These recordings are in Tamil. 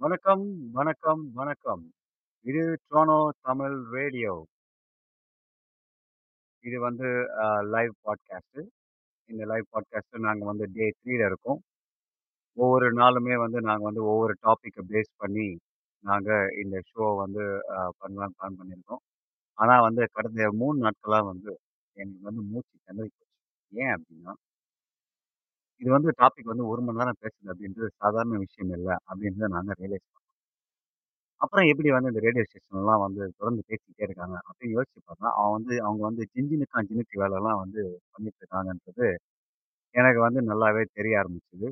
வணக்கம், வணக்கம், வணக்கம். இது ட்ரோனோ தமிழ் ரேடியோ. இது வந்து அ லைவ் பாட்காஸ்ட்டு. இந்த லைவ் பாட்காஸ்ட்டு நாங்க வந்து டே 3ல இருக்கோம். ஒவ்வொரு நாளுமே வந்து நாங்க வந்து ஒவ்வொரு டாபிக்க பேஸ் பண்ணி, நாங்க இந்த ஷோவ வந்து அ பண்ணலான்னு பிளான் பண்ணியிருக்கோம். ஆனா வந்து கடந்த 3 நாட்களா வந்து எனக்கு வந்து மூச்சு திணறி போச்சு. ஏன் அப்டின்னா இது வந்து டாபிக் வந்து 1 மணி நேரம் பேசுது அப்படின்றது சாதாரண விஷயம் இல்ல, அப்படின்றத நாங்க ரியலைஸ் பண்ணோம். அப்புறம் எப்படி வந்து இந்த ரேடியோ ஸ்டேஷன்லாம் வந்து தொடர்ந்து பேசிக்கிட்டே இருக்காங்க அப்படின்னு யோசிச்சு பார்த்தா, அவன் வந்து அவங்க வந்து ஜிஞ்சினுக்கா ஜினுக்கு வேலைலாம் வந்து பண்ணிட்டு இருக்காங்கன்றது எனக்கு வந்து நல்லாவே தெரிய ஆரம்பிச்சது.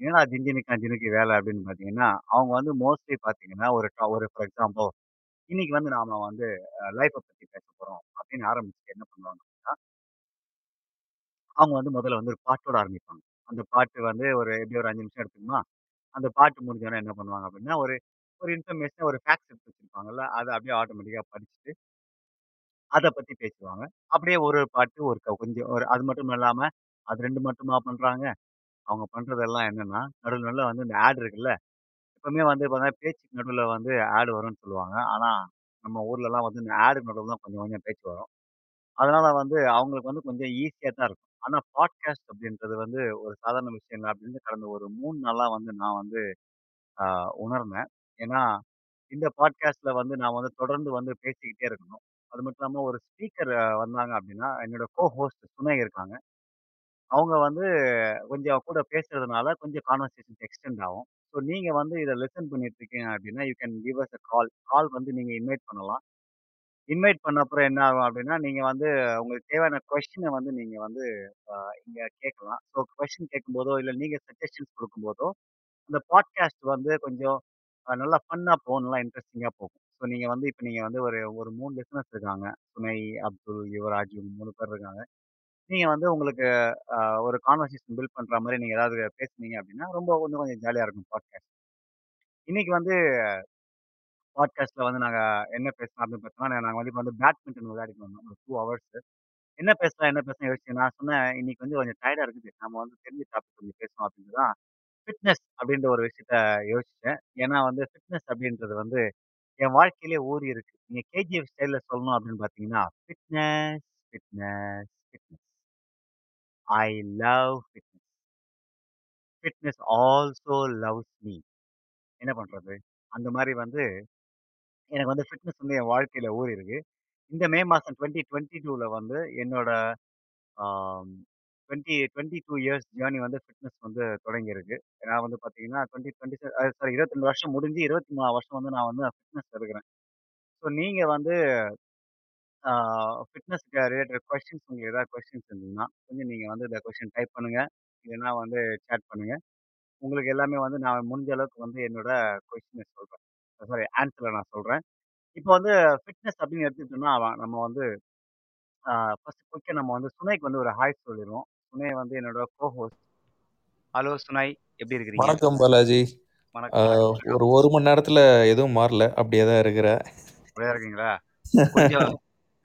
என்னடா ஜிஞ்சினுக்கா ஜினுக்கு வேலை அப்படின்னு பார்த்தீங்கன்னா, அவங்க வந்து மோஸ்ட்லி பார்த்தீங்கன்னா, ஒரு ட ஒரு ஃபார் எக்ஸாம்பிள் இன்னைக்கு வந்து நாம வந்து அ லைஃப்ப பத்தி பேச போகிறோம் அப்படின்னு ஆரம்பிச்சுட்டு என்ன பண்ணுவாங்க அவங்க வந்து முதல்ல வந்து ஒரு பாட்டோட ஆரம்பிப்பாங்க. அந்த பாட்டு வந்து ஒரு எப்படியும் ஒரு 5 நிமிஷம் எடுத்துக்குமா, அந்த பாட்டு முடிஞ்சோனே என்ன பண்ணுவாங்க அப்படின்னா, ஒரு ஒரு இன்ஃபர்மேஷன் ஒரு ஃபேக்ட்ஸ் எடுத்து வச்சிருப்பாங்கல்ல, அத அப்படியே ஆட்டோமேட்டிக்கா படிச்சுட்டு அத பத்தி பேசுவாங்க. அப்படியே ஒரு பாட்டு ஒரு க கொஞ்சம் ஒரு அது மட்டும் இல்லாம, அது 2 மட்டுமா பண்றாங்க. அவங்க பண்றதெல்லாம் என்னன்னா, நடுவுல நடுவுல வந்து இந்த ஆட் இருக்குல்ல, எப்பவுமே வந்து பார்த்தீங்கன்னா, பேச்சுக்கு நடுவுல வந்து ஆட் வரும்னு சொல்லுவாங்க. ஆனா, நம்ம ஊர்லலாம் வந்து இந்த ஆடுக்கு நடுவுல தான் கொஞ்சம் கொஞ்சம் பேச்சு வரும். அதனால வந்து அவங்களுக்கு வந்து கொஞ்சம் ஈஸியா தான் இருக்கும். ஆனா, பாட்காஸ்ட் அப்படின்றது வந்து ஒரு சாதாரண விஷயம் இல்லை அப்படின்னு கடந்த ஒரு 3 நாளா வந்து நான் வந்து ஆ உணர்ந்தேன். ஏன்னா, இந்த பாட்காஸ்ட்ல வந்து நான் வந்து தொடர்ந்து வந்து பேசிக்கிட்டே இருக்கணும். அது மட்டும் இல்லாம ஒரு ஸ்பீக்கர் வந்தாங்க அப்படின்னா, என்னோட கோ ஹோஸ்ட் சுனை இருக்காங்க. அவங்க வந்து கொஞ்சம் கூட பேசுறதுனால கொஞ்சம் கான்வர்சேஷன் எக்ஸ்டெண்ட் ஆகும். ஸோ நீங்க வந்து இத லிசன் பண்ணிட்டு இருக்கீங்க அப்படின்னா, you can give us a call. Call வந்து நீங்க இன்வைட் பண்ணலாம். இன்வைட் பண்ண அப்புறம் என்ன ஆகும் அப்படின்னா, நீங்க வந்து உங்களுக்கு தேவையான கொஸ்டின வந்து நீங்க வந்து அ இங்க கேட்கலாம். ஸோ கொஸ்டின் கேட்கும்போதோ, இல்ல நீங்க சஜஷன்ஸ் குடுக்கும்போதோ, அந்த பாட்காஸ்ட் வந்து கொஞ்சம் அ நல்லா ஃபன்னா போகும். நல்லா இன்ட்ரஸ்டிங்கா போகும். ஸோ நீங்க வந்து இப்ப நீங்க வந்து ஒரு ஒரு 3 லிசனர்ஸ் இருக்காங்க. சுனை, அப்துல், யுவராஜ் இவங்க 3 பேர் இருக்காங்க. நீங்க வந்து உங்களுக்கு அ ஒரு கான்வர்சேஷன் பில்ட் பண்ற மாரி நீங்க ஏதாவது பேசுனீங்க அப்படின்னா ரொம்ப இன்னும் கொஞ்சம் ஜாலியா இருக்கும் பாட்காஸ்ட். இன்னைக்கு வந்து பாட்காஸ்ட்ல வந்து நாங்க என்ன பேசலாம் அப்படின்னு பார்த்தோம்னா, நாங்க வந்து இப்ப வந்து பேட்மிண்டன் விளையாடிட்டு வந்தோம். ஒரு 2 ஹவர்ஸ். என்ன பேசலாம் என்ன பேசலாம் யோசிச்சு நான் சொன்னேன், "இன்னைக்கு வந்து கொஞ்சம் டயர்டா இருக்குது. நம்ம வந்து தெரிஞ்ச டாபிக் கொஞ்சம் பேசணும் அப்டின்னு தான் ஃபிட்னஸ் அப்படின்ற ஒரு விஷயத்த யோசிச்சேன். ஏன்னா வந்து ஃபிட்னஸ் அப்படின்றது வந்து என் வாழ்க்கையிலே ஊறி இருக்கு. நீங்க கேஜிஎஃப் ஸ்டைல்ல சொல்லணும் அப்படின்னு பார்த்தீங்கன்னா, fitness, fitness, fitness. I love fitness. Fitness also loves me. என்ன பண்றது? அந்த மாரி வந்து எனக்கு வந்து ஃபிட்னஸ் வந்து என் வாழ்க்கையில ஊறிருக்கு. இந்த மே மாசம் 2022ல வந்து என்னோட ஆம் 20 22 இயர்ஸ் ஜர்னி வந்து ஃபிட்னஸ் வந்து தொடங்கியிருக்கு. நான் வந்து பார்த்தீங்கன்னா, 2020 அ சாரி 22 வருஷம் முடிஞ்சு 23 வருஷம் வந்து நான் வந்து ஃபிட்னஸ்ல இருக்கிறேன். ஸோ நீங்க வந்து ஆ ஃபிட்னஸ்க்கு ரிலேட்டட் கொஸ்டின்ஸ் உங்களுக்கு ஏதாவது கொஸ்டின்ஸ் இருந்ததுன்னா, கொஞ்சம் நீங்க வந்து இந்த கொஸ்டின் டைப் பண்ணுங்க. இல்லன்னா வந்து சேட் பண்ணுங்க. உங்களுக்கு எல்லாமே வந்து நான் முடிஞ்ச அளவுக்கு வந்து என்னோட கொஸ்டின சொல்றேன். சாரி ஆன்ஸர நான் சொல்றேன். இப்போ வந்து ஃபிட்னஸ் அப்படின்னு எடுத்துக்கிட்டோம்னா, அவன் நம்ம வந்து ஆ ஃபர்ஸ்ட் குயிக்கா நம்ம வந்து சுனைக்கு வந்து ஒரு ஹாய் சொல்லிருவோம். சுனை வந்து என்னோட கோ ஹோஸ்ட். ஹலோ சுனை எப்படி இருக்கிறீங்க? வணக்கம் பாலாஜி. ஆ வணக்கம், வணக்கம். ஒரு 1 மணி நேரத்துல எதுவும் மாறல. அப்படியே தான் இருக்கிறேன். அப்படியே இருக்கீங்களா? கொஞ்சம்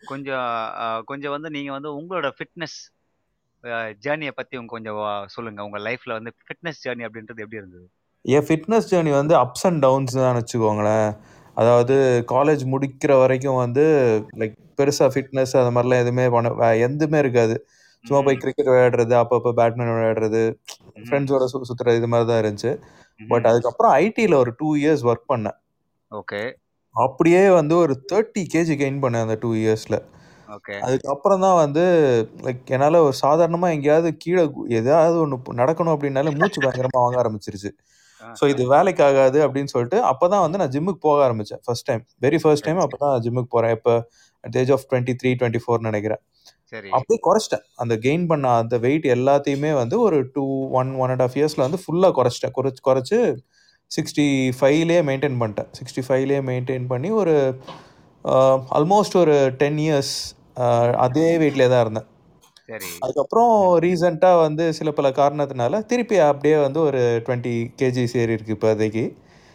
கொஞ்சம் அ கொஞ்சம் வந்து நீங்க வந்து உங்களோட ஃபிட்னஸ் அ ஜர்னிய பத்தி உங்க கொஞ்சம் வ சொல்லுங்க. உங்க லைஃப்ல வந்து ஃபிட்னஸ் ஜர்னி அப்படின்றது எப்படி இருந்தது? என் ஃபிட்னஸ் ஜர்னி வந்து அப்ஸ் அண்ட் டவுன்ஸ் தான் வச்சுக்கோங்களேன். அதாவது காலேஜ் முடிக்கிற வரைக்கும் வந்து லைக் பெருசா ஃபிட்னஸ் அது மாரிலாம் எதுவுமே பண்ண எதுவுமே இருக்காது. சும்மா போய். கிரிக்கெட் விளையாடுறது, அப்பப்போ பேட்மிண்டன் விளையாடுறது. ஃப்ரெண்ட்ஸோட சு சுத்துறது இது மாரி தான் இருந்துச்சு. பட். அதுக்கப்புறம் ஐடில ஒரு 2 இயர்ஸ் ஒர்க் பண்ணேன். ஓகே. அப்படியே வந்து ஒரு 30 கேஜி கெயின் பண்ணேன் அந்த 2 இயர்ஸ்ல. ஓகே. அதுக்கப்புறம் தான் வந்து லைக் என்னால ஒரு சாதாரணமா எங்கேயாவது கீழ எதாவது ஒண்ணு நடக்கணும் அப்படின்னாலே மூச்சு பயங்கரமா வாங்க ஆரம்பிச்சுருச்சு. ஸோ. இது வேலைக்கு ஆகாது அப்படின்னு சொல்லிட்டு அப்பதான் வந்து நான் ஜிம்முக்கு போக ஆரம்பிச்சேன் first time. Very first time அப்பதான் ஜிம்முக்கு போறேன். எப்ப அட் ஏஜ் ஆஃப் 23, 24 நெனைக்கிறேன். சரி. அப்படியே குறைச்சிட்டேன். அந்த கெயின் பண்ண அந்த வெயிட் எல்லாத்தையுமே வந்து ஒரு 2, 1, 1 1/2 இயர்ஸ்ல வந்து ஃபுல்லா குறைச்சிட்டேன். குறைச்சு குறைச்சு 65லயே மெயின்டெயின் பண்ணிட்டேன். 65லயே மெயின்டெயின் பண்ணி ஒரு ஆல்மோஸ்ட் ஒரு 10 இயர்ஸ். அதே வெயிட்லயே தான் இருந்தேன். சரி. அதுக்கப்புறம் ம். ரீசென்ட்டா வந்து சில பல காரணத்தினால திருப்பி அப்படியே வந்து ஒரு 20 கேஜிஸ் ஏறியிருக்கு இப்போதைக்கு.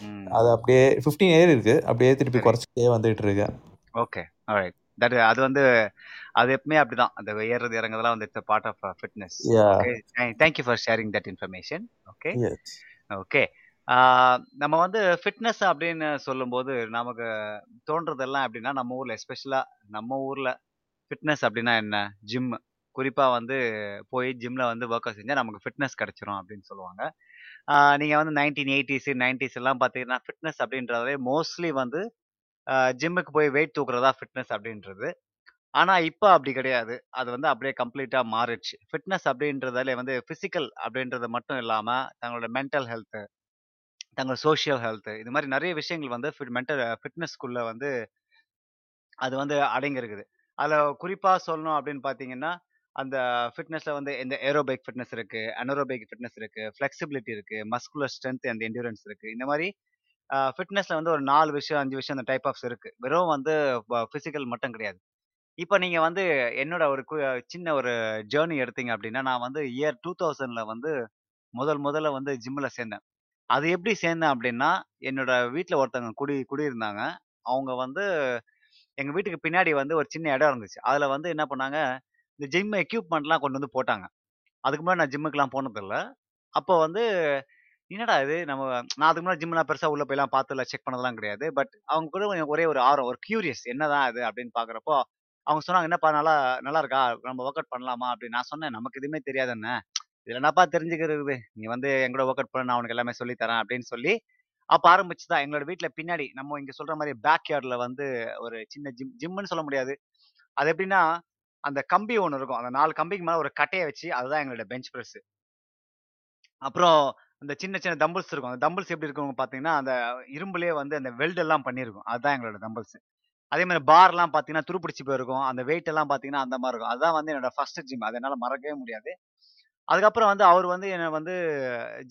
ம். அது அப்படியே 15 ஏறியிருக்கு. அப்படியே திருப்பி சரி. குறைச்சுக்கிட்டே வந்துட்டு இருக்கேன். ஓகே. தட் அது வந்து அது எப்பவுமே அப்படிதான். அந்த ஏறுறது இறங்குறதெல்லாம் வந்து it's part of fitness. Thank you for sharing that information. Okay. Okay. நம்ம வந்து ஃபிட்னஸ் அப்படின்னு சொல்லும்போது, நமக்கு தோன்றதெல்லாம் எப்படின்னா, நம்ம ஊர்ல எஸ்பெஷலா நம்ம ஊர்ல ஃபிட்னஸ் அப்படின்னா என்ன? ஜிம். குறிப்பாக வந்து போய் ஜிம்மில் வந்து ஒர்க் அவுட் செஞ்சால் நமக்கு ஃபிட்னஸ் கிடைச்சிரும் அப்படின்னு சொல்லுவாங்க. நீங்கள் வந்து நைன்டீன் எயிட்டிஸு நைன்டிஸ் எல்லாம் பார்த்தீங்கன்னா, ஃபிட்னஸ் அப்படின்றதே மோஸ்ட்லி வந்து ஜிம்முக்கு போய் வெயிட் தூக்குறதா ஃபிட்னஸ் அப்படின்றது. ஆனால் இப்போ அப்படி கிடையாது. அது வந்து அப்படியே கம்ப்ளீட்டாக மாறிடுச்சு. ஃபிட்னஸ் அப்படின்றதாலே வந்து ஃபிசிக்கல் அப்படின்றது மட்டும் இல்லாமல் தங்களோட மென்டல் ஹெல்த்து தங்களோட சோஷியல் ஹெல்த்து இது மாதிரி நிறைய விஷயங்கள் வந்து ஃபிட் மென்டல் ஃபிட்னஸ்க்குள்ளே வந்து அது வந்து அடங்கியிருக்குது. அதில் குறிப்பாக சொல்லணும் அப்படின்னு பார்த்தீங்கன்னா, அந்த ஃபிட்னஸ்ல வந்து இந்த ஏரோபைக் ஃபிட்னஸ் இருக்கு, அனரோபைக் ஃபிட்னஸ் இருக்கு, ஃபிளெக்சிபிலிட்டி இருக்கு, மஸ்குலர் ஸ்ட்ரென்த் அண்ட் என்டூரன்ஸ் இருக்கு. இந்த மாதிரி ஃபிட்னஸ்ல வந்து ஒரு நாலு விஷயம், அஞ்சு விஷயம் அந்த டைப் ஆஃப்ஸ் இருக்கு. வெறும் வந்து ப பிசிக்கல் மட்டும் கிடையாது. இப்போ நீங்க வந்து என்னோட ஒரு கு சின்ன ஒரு ஜர்னி எடுத்தீங்க அப்படின்னா, நான் வந்து இயர் 2000ல வந்து முதல் முதல்ல வந்து ஜிம்ல சேர்ந்தேன். அது எப்படி சேர்ந்தேன் அப்படின்னா, என்னோட வீட்டில் ஒருத்தவங்க குடி குடியிருந்தாங்க. அவங்க வந்து எங்க வீட்டுக்கு பின்னாடி வந்து ஒரு சின்ன இடம் இருந்துச்சு. அதுல வந்து என்ன பண்ணாங்க, இந்த ஜிம் எக்யூப்மெண்ட்லாம் கொண்டு வந்து போட்டாங்க. அதுக்கு முன்னாடி நான் ஜிம்முக்குலாம் போனதில்லை அப்போ வந்து என்னடா இது நம்ம நான் அதுக்கு முன்னாடி ஜிம்லாம் பெருசாக உள்ளே போய்லாம் பார்த்துல செக் பண்ணதெல்லாம் கிடையாது. பட் அவங்க கூட எனக்கு ஒரே ஒரு ஆர்வம், ஒரு கியூரியஸ் என்னதான் இது அப்படின்னு பார்க்குறப்போ, அவங்க சொன்னாங்க, "என்னப்பா நல்லா நல்லா இருக்கா? நம்ம ஒர்க் அவுட் பண்ணலாமா?" அப்படின்னு நான் சொன்னேன், "நமக்கு எதுவுமே தெரியாது என்ன இதில் என்னப்பா தெரிஞ்சுக்கிறது? நீ வந்து எங்களோட ஒர்க் அவுட் பண்ண நான் உனக்கு எல்லாமே சொல்லி தரேன்" அப்படின்னு சொல்லி, அப்போ ஆரம்பிச்சு தான் எங்களோட வீட்டில் பின்னாடி நம்ம இங்கே சொல்கிற மாதிரி பேக் யார்டில் வந்து ஒரு சின்ன ஜிம் ஜிம்முன்னு சொல்ல முடியாது. அது எப்படின்னா, அந்த கம்பி ஒன்று இருக்கும். அந்த நாலு கம்பிக்கு மேலே ஒரு கட்டையை வச்சு, அதுதான் எங்களோட பெஞ்ச் ப்ரெஸ் அப்புறம் அந்த சின்ன சின்ன தம்பிள்ஸ் இருக்கும். அந்த தம்பிள்ஸ் எப்படி இருக்கும் பார்த்தீங்கன்னா, அந்த இரும்புலேயே வந்து அந்த வெல்டெல்லாம் பண்ணியிருக்கும். அதுதான் எங்களோட தம்பிள்ஸ். அதே மாதிரி பார்லாம் பார்த்தீங்கன்னா, துருப்பிடிச்சு போயிருக்கும். அந்த வெயிட் எல்லாம் பார்த்தீங்கன்னா, அந்த மாதிரி இருக்கும். அதுதான் வந்து என்னோட ஃபர்ஸ்ட் ஜிம். அத என்னால் மறக்கவே முடியாது. அதுக்கப்புறம் வந்து அவர் வந்து என்னை வந்து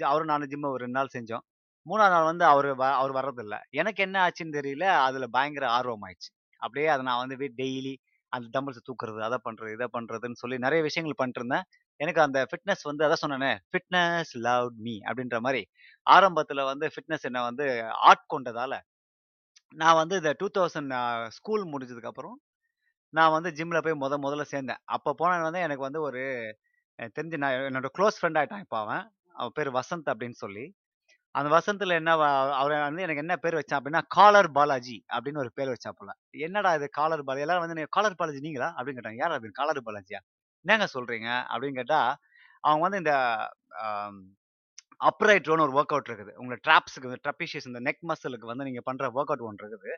அவரும் நானும் ஜிம்மை ஒரு ரெண்டு நாள் செஞ்சோம். மூணாவது நாள் வந்து அவர் வ வர்றதில்ல. எனக்கு என்ன ஆச்சுன்னு தெரியல. அதில் பயங்கர ஆர்வம் ஆயிடுச்சு. அப்படியே அதை நான் வந்து டெய்லி அந்த டம்பிள்ஸை தூக்குறது, அதை பண்ணுறது இதை பண்ணுறதுன்னு சொல்லி நிறைய விஷயங்கள் பண்ணிட்டுருந்தேன். எனக்கு அந்த ஃபிட்னஸ் வந்து அதான் சொன்னேனே, "ஃபிட்னஸ் லவ் மீ" அப்படின்ற மாதிரி ஆரம்பத்தில் வந்து ஃபிட்னஸ் என்னை வந்து ஆட்கொண்டதால, நான் வந்து இந்த டூ தௌசண்ட் ஸ்கூல் முடிஞ்சதுக்கப்புறம், நான் வந்து ஜிம்மில் போய் முத முதல்ல சேர்ந்தேன். அப்போ போனேன் வந்து எனக்கு வந்து ஒரு தெரிஞ்சு நான் என்னோட க்ளோஸ் ஃப்ரெண்ட் ஆகிட்டான் இப்போ அவன். அவன் பேர் வசந்த் அப்படின்னு சொல்லி. அந்த வசந்தத்தில் என்ன அவரை வந்து எனக்கு என்ன பேர் வச்சான் அப்படின்னா, காலர் பாலாஜி அப்படின்னு ஒரு பேர் வச்சாப்புல. என்னடா இது காலர் பாலாஜி எல்லாரும் வந்து "காலர் பாலாஜி நீங்களா?" அப்படின்னு கேட்டாங்க. "யார் அப்படின்னு காலர் பாலாஜியா?" "என்னங்க சொல்றீங்க?" அப்படின்னு கேட்டா, அவங்க வந்து இந்த அப்ரைட் ரோன்னு ஒரு ஒர்க் அவுட் இருக்குது. உங்களை ட்ராப்ஸுக்கு ட்ரப்பிஷியஸ் இந்த நெக் மசிலுக்கு வந்து நீங்கள் பண்ணுற ஒர்க் அவுட் ஒன்று இருக்குது.